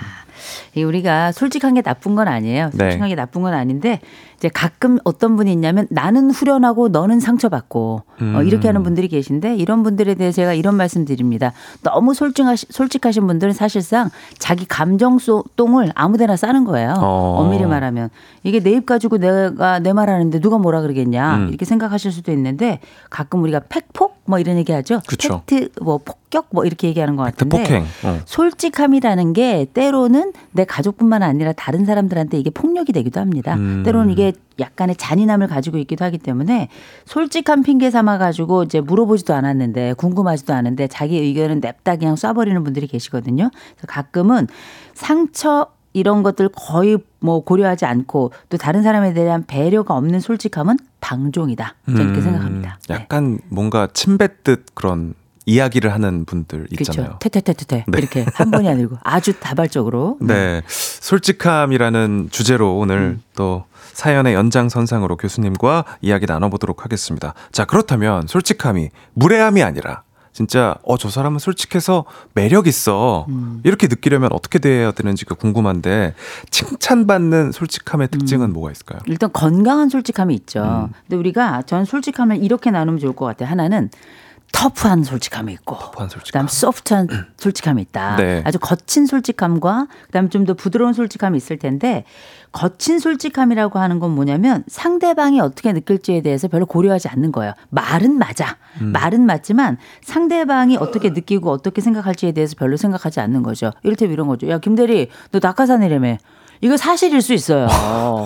Speaker 9: 이 우리가 솔직한 게 나쁜 건 아니에요.
Speaker 1: 네.
Speaker 9: 솔직한 게 나쁜 건 아닌데 이제 가끔 어떤 분이 있냐면 나는 후련하고 너는 상처받고 어,
Speaker 1: 음.
Speaker 9: 이렇게 하는 분들이 계신데 이런 분들에 대해 제가 이런 말씀 드립니다. 너무 솔직하시, 솔직하신 분들은 사실상 자기 감정 똥을 아무데나 싸는 거예요.
Speaker 1: 어.
Speaker 9: 엄밀히 말하면 이게 내 입 가지고 내가 내 말하는데 누가 뭐라 그러겠냐
Speaker 1: 음.
Speaker 9: 이렇게 생각하실 수도 있는데 가끔 우리가 팩폭 뭐 이런 얘기하죠.
Speaker 1: 그쵸.
Speaker 9: 팩트 뭐 폭격 뭐 이렇게 얘기하는 것 같은데
Speaker 1: 폭행. 어.
Speaker 9: 솔직함이라는 게 때로는 내 가족뿐만 아니라 다른 사람들한테 이게 폭력이 되기도 합니다.
Speaker 1: 음.
Speaker 9: 때로는 이게 약간의 잔인함을 가지고 있기도 하기 때문에 솔직한 핑계 삼아 가지고 이제 물어보지도 않았는데 궁금하지도 않은데 자기 의견은 냅다 그냥 쏴버리는 분들이 계시거든요. 그래서 가끔은 상처 이런 것들 거의 뭐 고려하지 않고 또 다른 사람에 대한 배려가 없는 솔직함은 방종이다. 저는 이렇게
Speaker 1: 음,
Speaker 9: 생각합니다. 네.
Speaker 1: 약간 뭔가 침뱉듯 그런 이야기를 하는 분들 있잖아요.
Speaker 9: 테테테테테
Speaker 1: 네.
Speaker 9: 이렇게 한 번이 아니고 <laughs> 아주 다발적으로.
Speaker 1: 네. 솔직함이라는 주제로 오늘
Speaker 9: 음.
Speaker 1: 또 사연의 연장선상으로 교수님과 이야기 나눠보도록 하겠습니다. 자, 그렇다면 솔직함이 무례함이 아니라 진짜 어 저 사람은 솔직해서 매력 있어
Speaker 9: 음.
Speaker 1: 이렇게 느끼려면 어떻게 돼야 되는지가 궁금한데 칭찬받는 솔직함의
Speaker 9: 음.
Speaker 1: 특징은 뭐가 있을까요?
Speaker 9: 일단 건강한 솔직함이 있죠.
Speaker 1: 음.
Speaker 9: 근데 우리가 전 솔직함을 이렇게 나누면 좋을 것 같아요. 하나는 터프한 솔직함이 있고,
Speaker 1: 터프한 솔직함.
Speaker 9: 그다음 소프트한 솔직함이 있다.
Speaker 1: 네.
Speaker 9: 아주 거친 솔직함과 그다음 좀더 부드러운 솔직함이 있을 텐데 거친 솔직함이라고 하는 건 뭐냐면 상대방이 어떻게 느낄지에 대해서 별로 고려하지 않는 거예요. 말은 맞아.
Speaker 1: 음.
Speaker 9: 말은 맞지만 상대방이 어떻게 느끼고 어떻게 생각할지에 대해서 별로 생각하지 않는 거죠. 이를테면 이런 거죠. 야 김대리 너 낙하산이라며. 이거 사실일 수 있어요.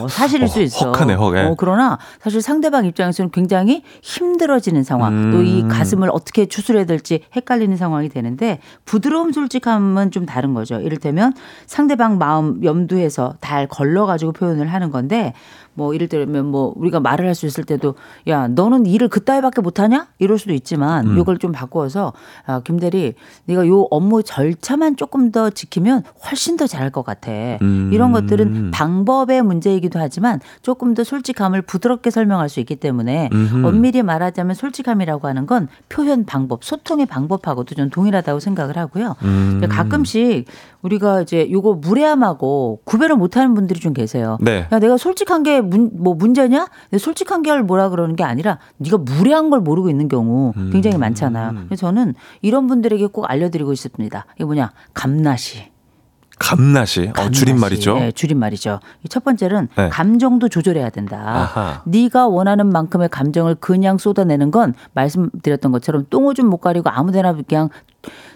Speaker 9: 사실일 수 있어.
Speaker 1: 헉하네, 헉, 예.
Speaker 9: 어, 그러나 사실 상대방 입장에서는 굉장히 힘들어지는 상황, 또이
Speaker 1: 음.
Speaker 9: 가슴을 어떻게 추스려야 될지 헷갈리는 상황이 되는데 부드러움 솔직함은 좀 다른 거죠. 이를테면 상대방 마음 염두에서 달 걸러가지고 표현을 하는 건데 뭐 이를테면 뭐 우리가 말을 할 수 있을 때도 야 너는 일을 그따위밖에 못하냐 이럴 수도 있지만
Speaker 1: 음.
Speaker 9: 요걸 좀 바꾸어서 아, 김 대리 네가 요 업무 절차만 조금 더 지키면 훨씬 더 잘할 것 같아.
Speaker 1: 음.
Speaker 9: 이런 것들은 방법의 문제이기도 하지만 조금 더 솔직함을 부드럽게 설명할 수 있기 때문에
Speaker 1: 음흠.
Speaker 9: 엄밀히 말하자면 솔직함이라고 하는 건 표현 방법, 소통의 방법하고도 좀 동일하다고 생각을 하고요.
Speaker 1: 음.
Speaker 9: 가끔씩 우리가 이제 요거 무례함하고 구별을 못하는 분들이 좀 계세요.
Speaker 1: 네.
Speaker 9: 야 내가 솔직한 게문 뭐 문제냐? 솔직한 게 뭐라 그러는 게 아니라 네가 무례한 걸 모르고 있는 경우 굉장히 많잖아요. 그래서 저는 이런 분들에게 꼭 알려드리고 싶습니다. 이게 뭐냐? 감나시.
Speaker 1: 감나시. 어. 줄임말이죠.
Speaker 9: 네, 줄임말이죠. 이첫 번째는
Speaker 1: 네.
Speaker 9: 감정도 조절해야 된다.
Speaker 1: 아하.
Speaker 9: 네가 원하는 만큼의 감정을 그냥 쏟아내는 건 말씀드렸던 것처럼 똥오줌 못 가리고 아무데나 그냥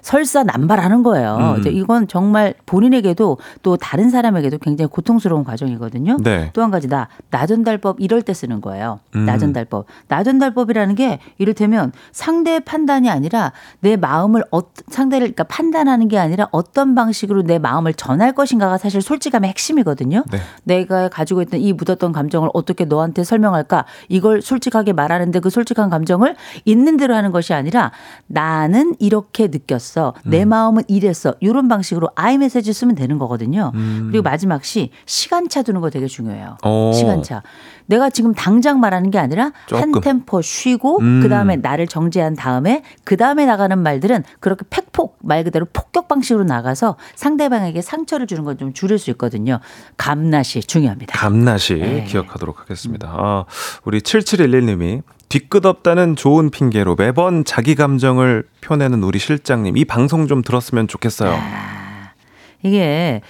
Speaker 9: 설사 남발하는 거예요.
Speaker 1: 음.
Speaker 9: 이제 이건 정말 본인에게도 또 다른 사람에게도 굉장히 고통스러운 과정이거든요.
Speaker 1: 네.
Speaker 9: 또한 가지 나 나전달법 이럴 때 쓰는 거예요.
Speaker 1: 음.
Speaker 9: 나전달법. 나전달법이라는 게 이를테면 상대의 판단이 아니라 내 마음을 어, 상대를 그러니까 판단하는 게 아니라 어떤 방식으로 내 마음을 전할 것인가가 사실 솔직함의 핵심이거든요.
Speaker 1: 네.
Speaker 9: 내가 가지고 있던 이 묻었던 감정을 어떻게 너한테 설명할까? 이걸 솔직하게 말하는데 그 솔직한 감정을 있는 대로 하는 것이 아니라 나는 이렇게 느꼈어. 내
Speaker 1: 음.
Speaker 9: 마음은 이랬어. 이런 방식으로 아이 메시지 쓰면 되는 거거든요.
Speaker 1: 음.
Speaker 9: 그리고 마지막 시 시간차 두는 거 되게 중요해요.
Speaker 1: 오.
Speaker 9: 시간차. 내가 지금 당장 말하는 게 아니라 한
Speaker 1: 조금.
Speaker 9: 템포 쉬고
Speaker 1: 음.
Speaker 9: 그다음에 나를 정지한 다음에 그다음에 나가는 말들은 그렇게 팩폭 말 그대로 폭격 방식으로 나가서 상대방에게 상처를 주는 건 좀 줄일 수 있거든요. 감나시 중요합니다.
Speaker 1: 감나시
Speaker 9: 네.
Speaker 1: 기억하도록 하겠습니다. 아, 우리 7711님이 뒤끝없다는 좋은 핑계로 매번 자기 감정을 펴내는 우리 실장님 이 방송 좀 들었으면 좋겠어요.
Speaker 9: 이게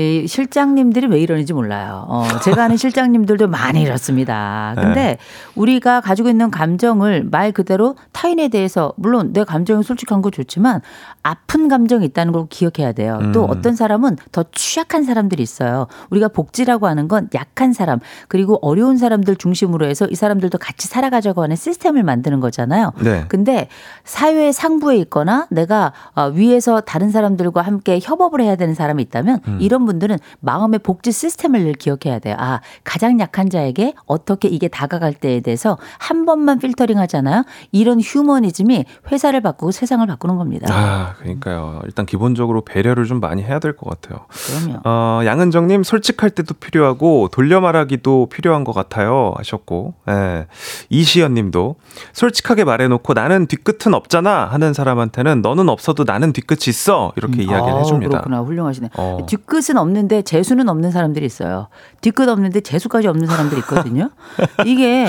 Speaker 9: 이 실장님들이 왜 이러는지 몰라요. 어, 제가 아는 실장님들도 많이 이렇습니다. <laughs> 근데
Speaker 1: 네.
Speaker 9: 우리가 가지고 있는 감정을 말 그대로 타인에 대해서 물론 내 감정이 솔직한 거 좋지만 아픈 감정이 있다는 걸 기억해야 돼요. 또
Speaker 1: 음.
Speaker 9: 어떤 사람은 더 취약한 사람들이 있어요. 우리가 복지라고 하는 건 약한 사람 그리고 어려운 사람들 중심으로 해서 이 사람들도 같이 살아가자고 하는 시스템을 만드는 거잖아요.
Speaker 1: 네.
Speaker 9: 근데 사회 상부에 있거나 내가 어, 위에서 다른 사람들과 함께 협업을 해야 되는 사람이 있다면
Speaker 1: 음.
Speaker 9: 이런 분들은 마음의 복지 시스템을 늘 기억해야 돼요. 아, 가장 약한 자에게 어떻게 이게 다가갈 때에 대해서 한 번만 필터링 하잖아요. 이런 휴머니즘이 회사를 바꾸고 세상을 바꾸는 겁니다.
Speaker 1: 아, 그러니까요. 일단 기본적으로 배려를 좀 많이 해야 될 것 같아요.
Speaker 9: 그럼요.
Speaker 1: 어, 양은정님 솔직할 때도 필요하고 돌려 말하기도 필요한 것 같아요 하셨고, 예. 이시연 님도 솔직하게 말해놓고 나는 뒤끝은 없잖아 하는 사람한테는 너는 없어도 나는 뒤끝이 있어 이렇게 이야기를
Speaker 9: 아,
Speaker 1: 해줍니다.
Speaker 9: 그렇구나. 훌륭하시네.
Speaker 1: 어.
Speaker 9: 뒤끝 은 없는데 재수는 없는 사람들이 있어요. 뒤끝 없는데 재수까지 없는 사람들이 있거든요. <laughs> 이게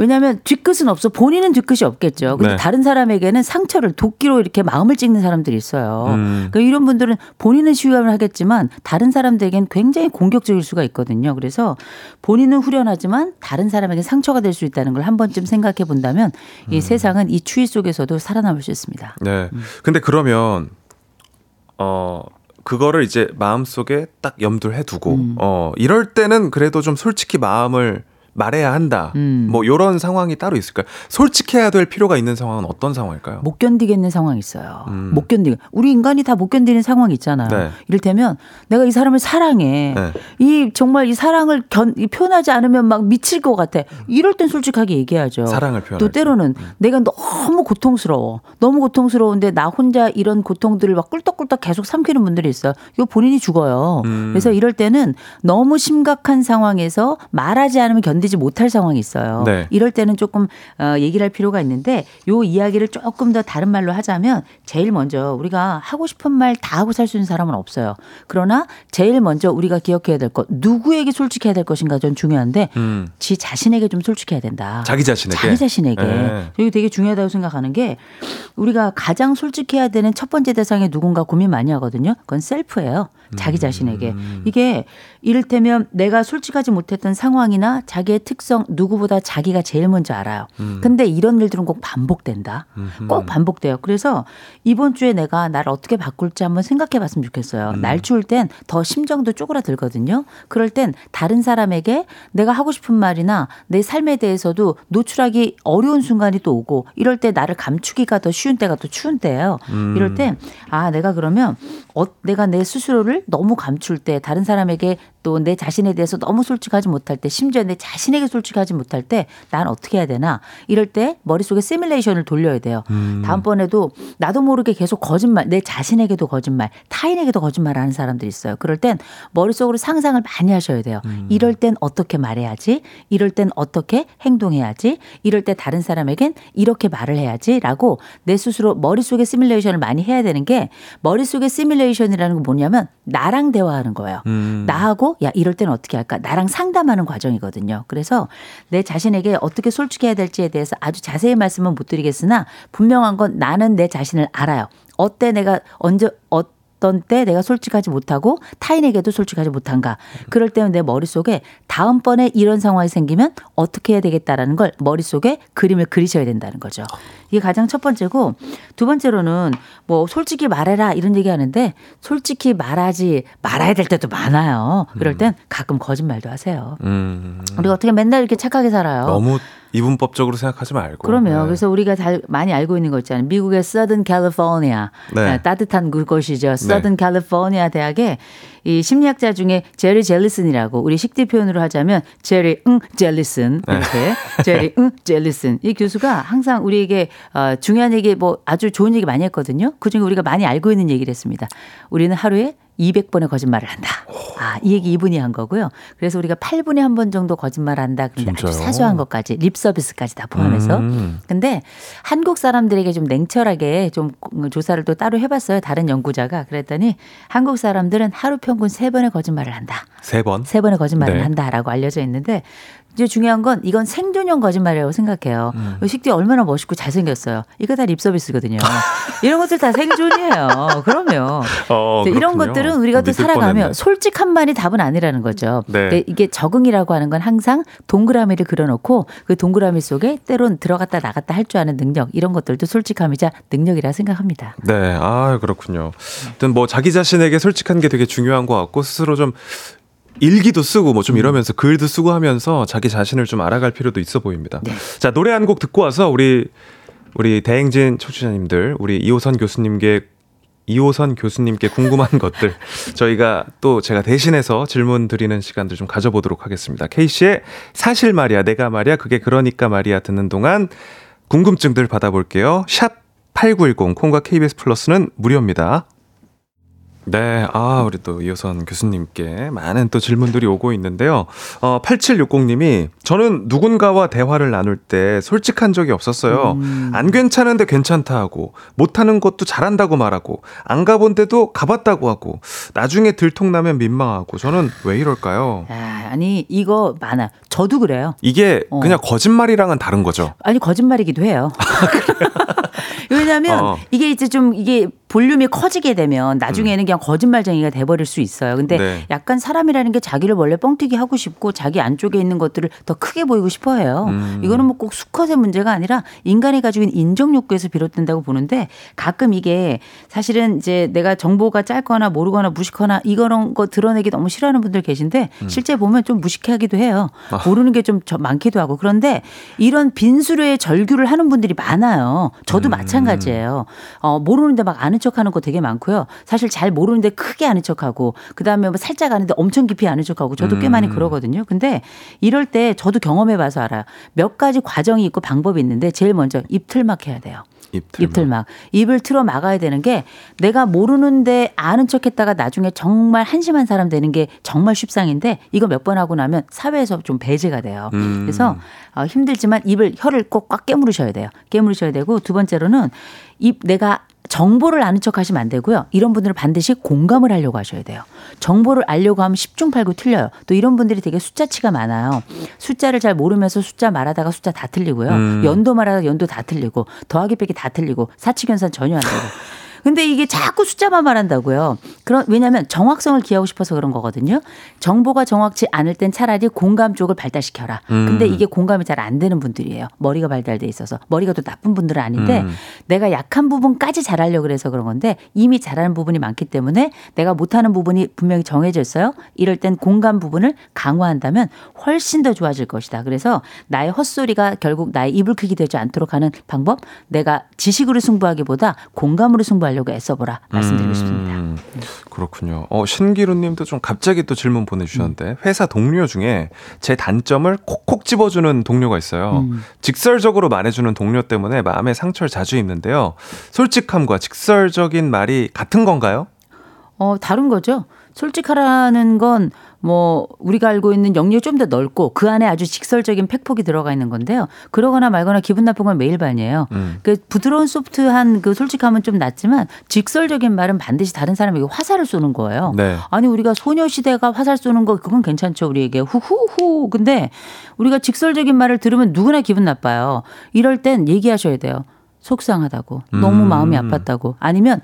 Speaker 9: 왜냐하면 뒤끝은 없어 본인은 뒤끝이 없겠죠. 근데
Speaker 1: 네.
Speaker 9: 다른 사람에게는 상처를 도끼로 이렇게 마음을 찍는 사람들이 있어요.
Speaker 1: 음.
Speaker 9: 그러니까 이런 분들은 본인은 시위함을 하겠지만 다른 사람들에겐 굉장히 공격적일 수가 있거든요. 그래서 본인은 후련하지만 다른 사람에게 상처가 될 수 있다는 걸 한 번쯤 생각해 본다면
Speaker 1: 음.
Speaker 9: 이 세상은 이 추위 속에서도 살아남을 수 있습니다.
Speaker 1: 네. 근데 그러면 어 그거를 이제 마음속에 딱 염두를 해두고
Speaker 9: 음.
Speaker 1: 어 이럴 때는 그래도 좀 솔직히 마음을 말해야 한다.
Speaker 9: 음.
Speaker 1: 뭐 요런 상황이 따로 있을까요? 솔직해야 될 필요가 있는 상황은 어떤 상황일까요?
Speaker 9: 못 견디겠는 상황이 있어요.
Speaker 1: 음.
Speaker 9: 못 견디. 우리 인간이 다 못 견디는 상황이 있잖아요.
Speaker 1: 네.
Speaker 9: 이를테면 내가 이 사람을 사랑해.
Speaker 1: 네.
Speaker 9: 이 정말 이 사랑을 견 이 표현하지 않으면 막 미칠 것 같아. 이럴 땐 솔직하게 얘기하죠.
Speaker 1: 사랑을 표현할
Speaker 9: 또
Speaker 1: 때.
Speaker 9: 때로는 내가 너무 고통스러워. 너무 고통스러운데 나 혼자 이런 고통들을 막 꿀떡꿀떡 계속 삼키는 분들이 있어요. 이거 본인이 죽어요.
Speaker 1: 음.
Speaker 9: 그래서 이럴 때는 너무 심각한 상황에서 말하지 않으면 견디 지 못할 상황이 있어요.
Speaker 1: 네.
Speaker 9: 이럴 때는 조금 어, 얘기를 할 필요가 있는데 요 이야기를 조금 더 다른 말로 하자면 제일 먼저 우리가 하고 싶은 말 다 하고 살 수 있는 사람은 없어요. 그러나 제일 먼저 우리가 기억해야 될 것 누구에게 솔직해야 될 것인가 전 중요한데
Speaker 1: 음.
Speaker 9: 지 자신에게 좀 솔직해야 된다.
Speaker 1: 자기 자신에게.
Speaker 9: 자기 자신에게.
Speaker 1: 네.
Speaker 9: 이게 되게 중요하다고 생각하는 게 우리가 가장 솔직해야 되는 첫 번째 대상에 누군가 고민 많이 하거든요. 그건 셀프예요. 자기 자신에게. 이게 이를테면 내가 솔직하지 못했던 상황이나 자기의 특성 누구보다 자기가 제일 먼저 알아요. 근데 이런 일들은 꼭 반복된다. 꼭 반복돼요. 그래서 이번 주에 내가 나를 어떻게 바꿀지 한번 생각해 봤으면 좋겠어요. 날 추울 땐 더 심정도 쪼그라들거든요. 그럴 땐 다른 사람에게 내가 하고 싶은 말이나 내 삶에 대해서도 노출하기 어려운 순간이 또 오고 이럴 때 나를 감추기가 더 쉬운 때가 또 추운 때예요. 이럴 때 아, 내가 그러면 어, 내가 내 스스로를 너무 감출 때 다른 사람에게 또 내 자신에 대해서 너무 솔직하지 못할 때 심지어 내 자신에게 솔직하지 못할 때 난 어떻게 해야 되나 이럴 때 머릿속에 시뮬레이션을 돌려야 돼요. 다음번에도 나도 모르게 계속 거짓말 내 자신에게도 거짓말 타인에게도 거짓말하는 사람들이 있어요. 그럴 땐 머릿속으로 상상을 많이 하셔야 돼요. 이럴 땐 어떻게 말해야지 이럴 땐 어떻게 행동해야지 이럴 때 다른 사람에겐 이렇게 말을 해야지라고 내 스스로 머릿속에 시뮬레이션을 많이 해야 되는 게 머릿속에 시뮬레이션이라는 건 뭐냐면 나랑 대화하는 거예요. 나하고 야 이럴 때는 어떻게 할까? 나랑 상담하는 과정이거든요. 그래서 내 자신에게 어떻게 솔직해야 될지에 대해서 아주 자세히 말씀은 못 드리겠으나 분명한 건 나는 내 자신을 알아요. 어때 내가 언제 어떤 때 내가 솔직하지 못하고 타인에게도 솔직하지 못한가. 그럴 때는 내 머릿속에 다음번에 이런 상황이 생기면 어떻게 해야 되겠다라는 걸 머릿속에 그림을 그리셔야 된다는 거죠. 이게 가장 첫 번째고 두 번째로는 뭐 솔직히 말해라 이런 얘기 하는데 솔직히 말하지 말아야 될 때도 많아요. 그럴 땐 가끔 거짓말도 하세요.
Speaker 1: 음,
Speaker 9: 우리가 어떻게 맨날 이렇게 착하게 살아요.
Speaker 1: 너무 이분법적으로 생각하지 말고.
Speaker 9: 그러면
Speaker 1: 네.
Speaker 9: 그래서 우리가 잘 많이 알고 있는 거 있잖아요. 미국의 Southern California
Speaker 1: 네.
Speaker 9: 아, 따뜻한 그곳이죠. Southern California 대학에 이 심리학자 중에 제리 젤리슨이라고 우리 식대 표현으로 하자면 제리 응 젤리슨
Speaker 1: 네.
Speaker 9: 이렇게 제리 응 젤리슨 이 교수가 항상 우리에게 어, 중요한 얘기 뭐 아주 좋은 얘기 많이 했거든요. 그중에 우리가 많이 알고 있는 얘기를 했습니다. 우리는 하루에 200번의 거짓말을 한다. 아, 이 얘기 이분이 한 거고요. 그래서 우리가 8분에 한 번 정도 거짓말을 한다. 그런데 아주? 사소한 것까지 립 서비스까지 다 포함해서.
Speaker 1: 음.
Speaker 9: 근데 한국 사람들에게 좀 냉철하게 좀 조사를 또 따로 해 봤어요. 다른 연구자가 그랬더니 한국 사람들은 하루 평균 세 번의 거짓말을 한다.
Speaker 1: 세 번.
Speaker 9: 세 번의 거짓말을
Speaker 1: 네.
Speaker 9: 한다라고 알려져 있는데 이제 중요한 건 이건 생존형 거짓말이라고 생각해요. 식대 얼마나 멋있고 잘생겼어요. 이거 다 립서비스거든요. <laughs> 이런 것들 다 생존이에요. 그럼요.
Speaker 1: 어,
Speaker 9: 네, 이런. 것들은 우리가 또 살아가면. 솔직한 말이 답은 아니라는 거죠.
Speaker 1: 네.
Speaker 9: 근데 이게 적응이라고 하는 건 항상 동그라미를 그려놓고 그 동그라미 속에 때론 들어갔다 나갔다 할 줄 아는 능력 이런 것들도 솔직함이자 능력이라 생각합니다.
Speaker 1: 네, 아 그렇군요. 아무튼 뭐 자기 자신에게 솔직한 게 되게 중요한 것 같고 스스로 좀 일기도 쓰고 뭐좀
Speaker 9: 음.
Speaker 1: 이러면서 글도 쓰고 하면서 자기 자신을 좀 알아갈 필요도 있어 보입니다.
Speaker 9: 네.
Speaker 1: 자 노래 한 곡 듣고 와서 우리 우리 대행진 청취자님들 우리 이호선 교수님께 이호선 교수님께 궁금한 <laughs> 것들 저희가 또 제가 대신해서 질문 드리는 시간들 좀 가져보도록 하겠습니다. K 씨의 사실 말이야 내가 말이야 그게 그러니까 말이야 듣는 동안 궁금증들 받아볼게요. 샵 8910 콩과 KBS 플러스는 무료입니다. 네, 아, 우리 또 이호선 교수님께 많은 또 질문들이 오고 있는데요. 어, 8760님이 저는 누군가와 대화를 나눌 때 솔직한 적이 없었어요. 안 괜찮은데 괜찮다 하고, 못하는 것도 잘한다고 말하고, 안 가본 데도 가봤다고 하고, 나중에 들통나면 민망하고, 저는 왜 이럴까요?
Speaker 9: 아, 아니 이거 많아. 저도 그래요.
Speaker 1: 이게
Speaker 9: 어.
Speaker 1: 그냥 거짓말이랑은 다른 거죠.
Speaker 9: 아니 거짓말이기도 해요. <laughs> <laughs> 왜냐하면
Speaker 1: 어.
Speaker 9: 이게 이제 좀 이게 볼륨이 커지게 되면 나중에는 그냥 거짓말쟁이가 돼버릴 수 있어요. 근데
Speaker 1: 음. 네.
Speaker 9: 약간 사람이라는 게 자기를 원래 뻥튀기 하고 싶고 자기 안쪽에 있는 것들을 더 크게 보이고 싶어해요.
Speaker 1: 음.
Speaker 9: 이거는 뭐 꼭 수컷의 문제가 아니라 인간이 가지고 있는 인정 욕구에서 비롯된다고 보는데 가끔 이게 사실은 이제 내가 정보가 짧거나 모르거나 무식하거나 이런 거 드러내기 너무 싫어하는 분들 계신데
Speaker 1: 음.
Speaker 9: 실제 보면 좀 무식해하기도 해요.
Speaker 1: 아.
Speaker 9: 모르는 게 좀 많기도 하고 그런데 이런 빈수레의 절규를 하는 분들이 많아요. 저도
Speaker 1: 음.
Speaker 9: 마찬가지예요. 어, 모르는데 막 아는 척하는 거 되게 많고요. 사실 잘 모르는데 크게 아는 척하고 그 다음에 뭐 살짝 아는데 엄청 깊이 아는 척하고 저도 꽤
Speaker 1: 음.
Speaker 9: 많이 그러거든요. 근데 이럴 때 저도 경험해 봐서 알아요. 몇 가지 과정이 있고 방법이 있는데 제일 먼저 입 틀막 해야 돼요.
Speaker 1: 입틀.
Speaker 9: 입틀막. 입을 틀어 막아야 되는 게 내가 모르는데 아는 척 했다가 나중에 정말 한심한 사람 되는 게 정말 쉽상인데 이거 몇 번 하고 나면 사회에서 좀 배제가 돼요.
Speaker 1: 음.
Speaker 9: 그래서 어, 힘들지만 입을 혀를 꼭 꽉 깨물으셔야 돼요. 깨물으셔야 되고 두 번째로는 입 내가 정보를 아는 척 하시면 안 되고요. 이런 분들은 반드시 공감을 하려고 하셔야 돼요. 정보를 알려고 하면 10중 8구 틀려요. 또 이런 분들이 되게 숫자치가 많아요. 숫자를 잘 모르면서 숫자 말하다가 숫자 다 틀리고요.
Speaker 1: 음.
Speaker 9: 연도 말하다가 연도 다 틀리고 더하기 빼기 다 틀리고 사치견산 전혀 안 되고. 근데 이게 자꾸 숫자만 말한다고요. 그런 왜냐하면 정확성을 기하고 싶어서 그런 거거든요. 정보가 정확치 않을 땐 차라리 공감 쪽을 발달시켜라. 근데
Speaker 10: 음.
Speaker 9: 이게 공감이 잘 안 되는 분들이에요. 머리가 발달돼 있어서 머리가 또 나쁜 분들은 아닌데
Speaker 10: 음.
Speaker 9: 내가 약한 부분까지 잘하려고 그래서 그런 건데 이미 잘하는 부분이 많기 때문에 내가 못하는 부분이 분명히 정해져 있어요. 이럴 땐 공감 부분을 강화한다면 훨씬 더 좋아질 것이다. 그래서 나의 헛소리가 결국 나의 이불 크기 되지 않도록 하는 방법 내가 지식으로 승부하기보다 공감으로 승부 하려고 애써보라 말씀드리고 싶습니다.
Speaker 1: 음, 그렇군요. 어, 신기루님도 좀 갑자기 또 질문 보내주셨는데 회사 동료 중에 제 단점을 콕콕 집어주는 동료가 있어요.
Speaker 9: 음.
Speaker 1: 직설적으로 말해주는 동료 때문에 마음의 상처를 자주 입는데요. 솔직함과 직설적인 말이 같은 건가요?
Speaker 9: 어, 다른 거죠. 솔직하라는 건 뭐 우리가 알고 있는 영역이 좀 더 넓고 그 안에 아주 직설적인 팩폭이 들어가 있는 건데요. 그러거나 말거나 기분 나쁜 건 매일 반이에요.
Speaker 1: 음.
Speaker 9: 그 부드러운 소프트한 그 솔직함은 좀 낫지만 직설적인 말은 반드시 다른 사람에게 화살을 쏘는 거예요.
Speaker 1: 네.
Speaker 9: 아니 우리가 소녀시대가 화살 쏘는 거 그건 괜찮죠 우리에게 후후후 근데 우리가 직설적인 말을 들으면 누구나 기분 나빠요 이럴 땐 얘기하셔야 돼요 속상하다고 너무
Speaker 10: 음.
Speaker 9: 마음이 아팠다고 아니면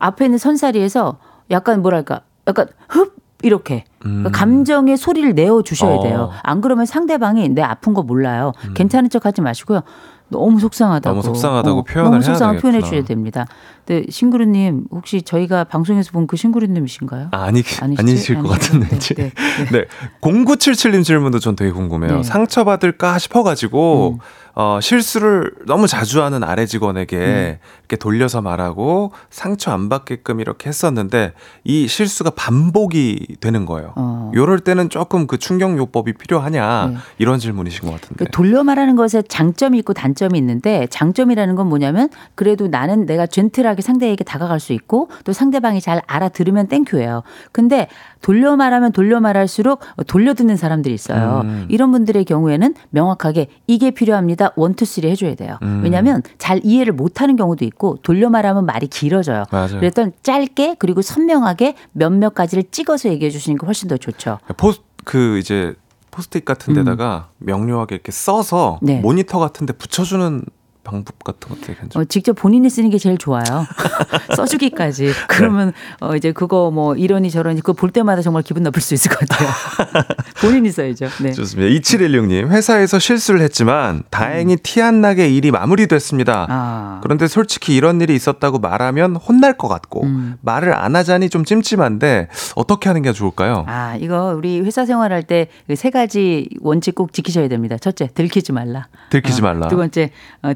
Speaker 9: 앞에 있는 선사리에서 약간 뭐랄까 약간 흡 이렇게 그러니까 감정의 소리를 내어 주셔야
Speaker 10: 어.
Speaker 9: 돼요 안 그러면 상대방이 내 아픈 거 몰라요 괜찮은 척 하지 마시고요 너무 속상하다고.
Speaker 1: 너무 속상하다고
Speaker 9: 어,
Speaker 1: 표현을
Speaker 9: 너무 속상하게 표현해. 주셔야 됩니다. 근데 신구루님 혹시 저희가 방송에서 본 그 신구루님이신가요?
Speaker 1: 아, 아니,
Speaker 9: 아니시지?
Speaker 1: 아니실 것
Speaker 9: 아니죠?
Speaker 1: 같은데.
Speaker 9: 네, 네,
Speaker 1: 네. <laughs> 0977님 질문도 전 되게 궁금해요.
Speaker 9: 네.
Speaker 1: 상처받을까 싶어가지고,
Speaker 9: 음.
Speaker 1: 어, 실수를 너무 자주 하는 아래 직원에게
Speaker 9: 음.
Speaker 1: 이렇게 돌려서 말하고 상처 안 받게끔 이렇게 했었는데 이 실수가 반복이 되는 거예요.
Speaker 9: 어.
Speaker 1: 요럴 때는 조금 그 충격요법이 필요하냐
Speaker 9: 네.
Speaker 1: 이런 질문이신 것 같은데.
Speaker 9: 그 돌려 말하는 것에 장점이 있고 단점이 있는데 장점이라는 건 뭐냐면 그래도 나는 내가 젠틀하게 상대에게 다가갈 수 있고 또 상대방이 잘 알아들으면 땡큐예요. 근데 돌려 말하면 돌려 말할수록 돌려 듣는 사람들이 있어요.
Speaker 10: 음.
Speaker 9: 이런 분들의 경우에는 명확하게 이게 필요합니다. one two three 해줘야 돼요.
Speaker 10: 음.
Speaker 9: 왜냐하면 잘 이해를 못하는 경우도 있고 돌려 말하면 말이 길어져요.
Speaker 1: 맞아요.
Speaker 9: 그랬던 짧게 그리고 선명하게 몇몇 가지를 찍어서 얘기해 주시는 게 훨씬 더 좋죠.
Speaker 1: 포스 그 이제 포스트잇 같은 데다가 명료하게 이렇게 써서
Speaker 9: 음. 네.
Speaker 1: 모니터 같은 데 붙여주는 방법 같은 것도 괜찮아요.
Speaker 9: 어, 직접 본인이 쓰는 게 제일 좋아요. <laughs> 써주기까지. 그러면 어, 이제 그거 뭐 이러니 저러니 그거 볼 때마다 정말 기분 나쁠 수 있을 것 같아요. <laughs> 본인이 써야죠. 네.
Speaker 1: 좋습니다. 2716님, 회사에서 실수를 했지만 다행히 티안 나게 일이 마무리됐습니다.
Speaker 9: 음. 아.
Speaker 1: 그런데 솔직히 이런 일이 있었다고 말하면 혼날 것 같고
Speaker 9: 음.
Speaker 1: 말을 안 하자니 좀 찜찜한데 어떻게 하는 게 좋을까요?
Speaker 9: 아, 이거 우리 회사 생활할 때 세 가지 원칙 꼭 지키셔야 됩니다. 첫째, 들키지 말라.
Speaker 1: 들키지
Speaker 9: 어,
Speaker 1: 말라.
Speaker 9: 두 번째,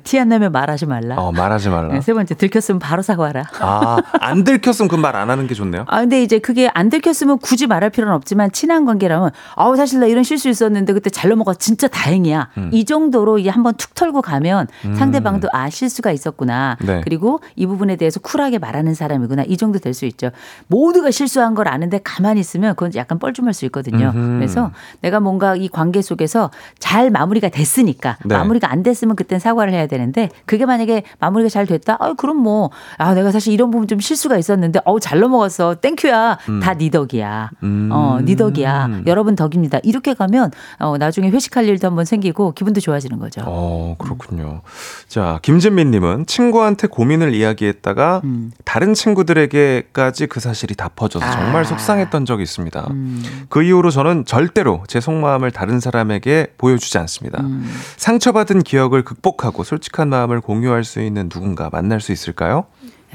Speaker 9: 티안 나면 말하지 말라.
Speaker 1: 어, 말하지 말라.
Speaker 9: 네, 세 번째, 들켰으면 바로 사과하라.
Speaker 1: 아, 안 들켰으면 그 말 안 하는 게 좋네요.
Speaker 9: 아, 근데 이제 그게 안 들켰으면 굳이 말할 필요는 없지만 친한 관계라면 아우 사실 나 이런 실수 있었는데 그때 잘 넘어가 진짜 다행이야.
Speaker 10: 음.
Speaker 9: 이 정도로 이제 한번 툭 털고 가면
Speaker 10: 음.
Speaker 9: 상대방도 아 실수가 있었구나.
Speaker 10: 네.
Speaker 9: 그리고 이 부분에 대해서 쿨하게 말하는 사람이구나. 이 정도 될 수 있죠. 모두가 실수한 걸 아는데 가만히 있으면 그건 약간 뻘쭘할 수 있거든요.
Speaker 10: 음흠.
Speaker 9: 그래서 내가 뭔가 이 관계 속에서 잘 마무리가 됐으니까
Speaker 10: 네.
Speaker 9: 마무리가 안 됐으면 그땐 사과를 해야 되는데 그게 만약에 마무리가 잘 됐다. 아 그럼 뭐 아 내가 사실 이런 부분 좀 실수가 있었는데 어우 잘 넘어갔어. 땡큐야.
Speaker 10: 음.
Speaker 9: 다네 덕이야.
Speaker 10: 음.
Speaker 9: 어, 네 덕이야. 여러분 덕입니다. 이렇게 가면 어, 나중에 회식할 일도 한번 생기고 기분도 좋아지는 거죠.
Speaker 1: 어, 그렇군요. 자, 김진민 님은 친구한테 고민을 이야기했다가
Speaker 9: 음.
Speaker 1: 다른 친구들에게까지 그 사실이 다 퍼져서
Speaker 9: 아.
Speaker 1: 정말 속상했던 적이 있습니다.
Speaker 9: 음.
Speaker 1: 그 이후로 저는 절대로 제 속마음을 다른 사람에게 보여주지 않습니다.
Speaker 9: 음.
Speaker 1: 상처받은 기억을 극복하고 솔직한 마음을 공유할 수 있는 누군가 만날 수 있을까요?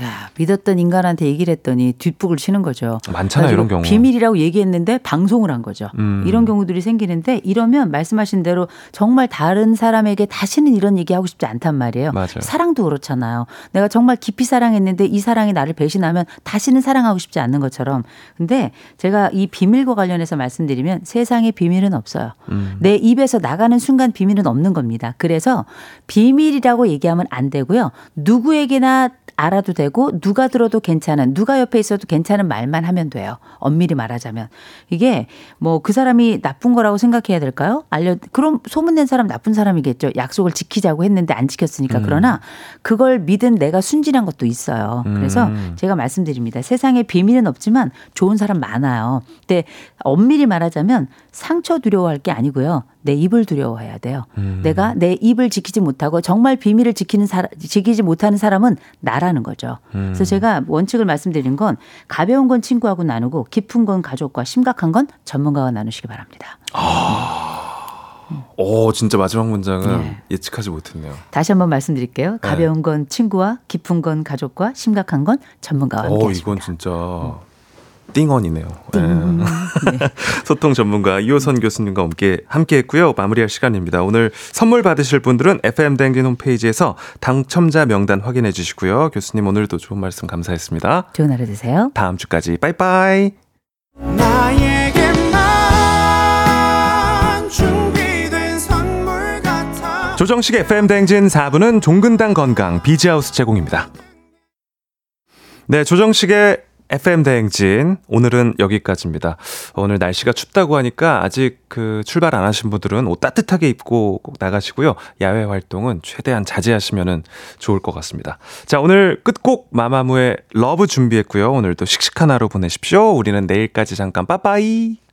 Speaker 9: 야, 믿었던 인간한테 얘기를 했더니 뒷북을 치는 거죠.
Speaker 1: 많잖아요, 이런 경우.
Speaker 9: 비밀이라고 얘기했는데 방송을 한 거죠.
Speaker 1: 음.
Speaker 9: 이런 경우들이 생기는데 이러면 말씀하신 대로 정말 다른 사람에게 다시는 이런 얘기 하고 싶지 않단 말이에요.
Speaker 1: 맞아요.
Speaker 9: 사랑도 그렇잖아요. 내가 정말 깊이 사랑했는데 이 사랑이 나를 배신하면 다시는 사랑하고 싶지 않는 것처럼. 근데 제가 이 비밀과 관련해서 말씀드리면 세상에 비밀은 없어요.
Speaker 1: 음.
Speaker 9: 내 입에서 나가는 순간 비밀은 없는 겁니다. 그래서 비밀이라고 얘기하면 안 되고요. 누구에게나 알아도 되고 누가 들어도 괜찮은 누가 옆에 있어도 괜찮은 말만 하면 돼요. 엄밀히 말하자면 이게 뭐 그 사람이 나쁜 거라고 생각해야 될까요? 알려 그럼 소문낸 사람 나쁜 사람이겠죠. 약속을 지키자고 했는데 안 지켰으니까
Speaker 10: 음.
Speaker 9: 그러나 그걸 믿은 내가 순진한 것도 있어요. 그래서
Speaker 10: 음.
Speaker 9: 제가 말씀드립니다. 세상에 비밀은 없지만 좋은 사람 많아요. 근데 엄밀히 말하자면 상처 두려워할 게 아니고요. 내 입을 두려워해야 돼요.
Speaker 1: 음.
Speaker 9: 내가 내 입을 지키지 못하고 정말 비밀을 지키는 사람, 지키지 못하는 사람은 나라는 거죠.
Speaker 1: 음.
Speaker 9: 그래서 제가 원칙을 말씀드린 건 가벼운 건 친구하고 나누고 깊은 건 가족과 심각한 건 전문가와 나누시기 바랍니다.
Speaker 1: 오, 진짜 마지막 문장은
Speaker 9: 네.
Speaker 1: 예측하지 못했네요.
Speaker 9: 다시 한번 말씀드릴게요.
Speaker 1: 네.
Speaker 9: 가벼운 건 친구와 깊은 건 가족과 심각한 건 전문가와 함께
Speaker 1: 오. 이건 진짜 띵언이네요.
Speaker 9: 띵. <laughs>
Speaker 1: 네. 소통 전문가 이호선 교수님과 함께 함께 했고요. 마무리할 시간입니다. 오늘 선물 받으실 분들은 FM 댕진 홈페이지에서 당첨자 명단 확인해 주시고요. 교수님 오늘도 좋은 말씀 감사했습니다.
Speaker 9: 좋은 하루 되세요.
Speaker 1: 다음 주까지 빠이빠이. 조정식 FM 댕진 4부는 종근당 건강 비지하우스 제공입니다. 네, 조정식의 FM 대행진 오늘은 여기까지입니다. 오늘 날씨가 춥다고 하니까 아직 그 출발 안 하신 분들은 옷 따뜻하게 입고 꼭 나가시고요. 야외 활동은 최대한 자제하시면 좋을 것 같습니다. 자, 오늘 끝곡 마마무의 Love 준비했고요. 오늘도 씩씩한 하루 보내십시오. 우리는 내일까지 잠깐 빠빠이.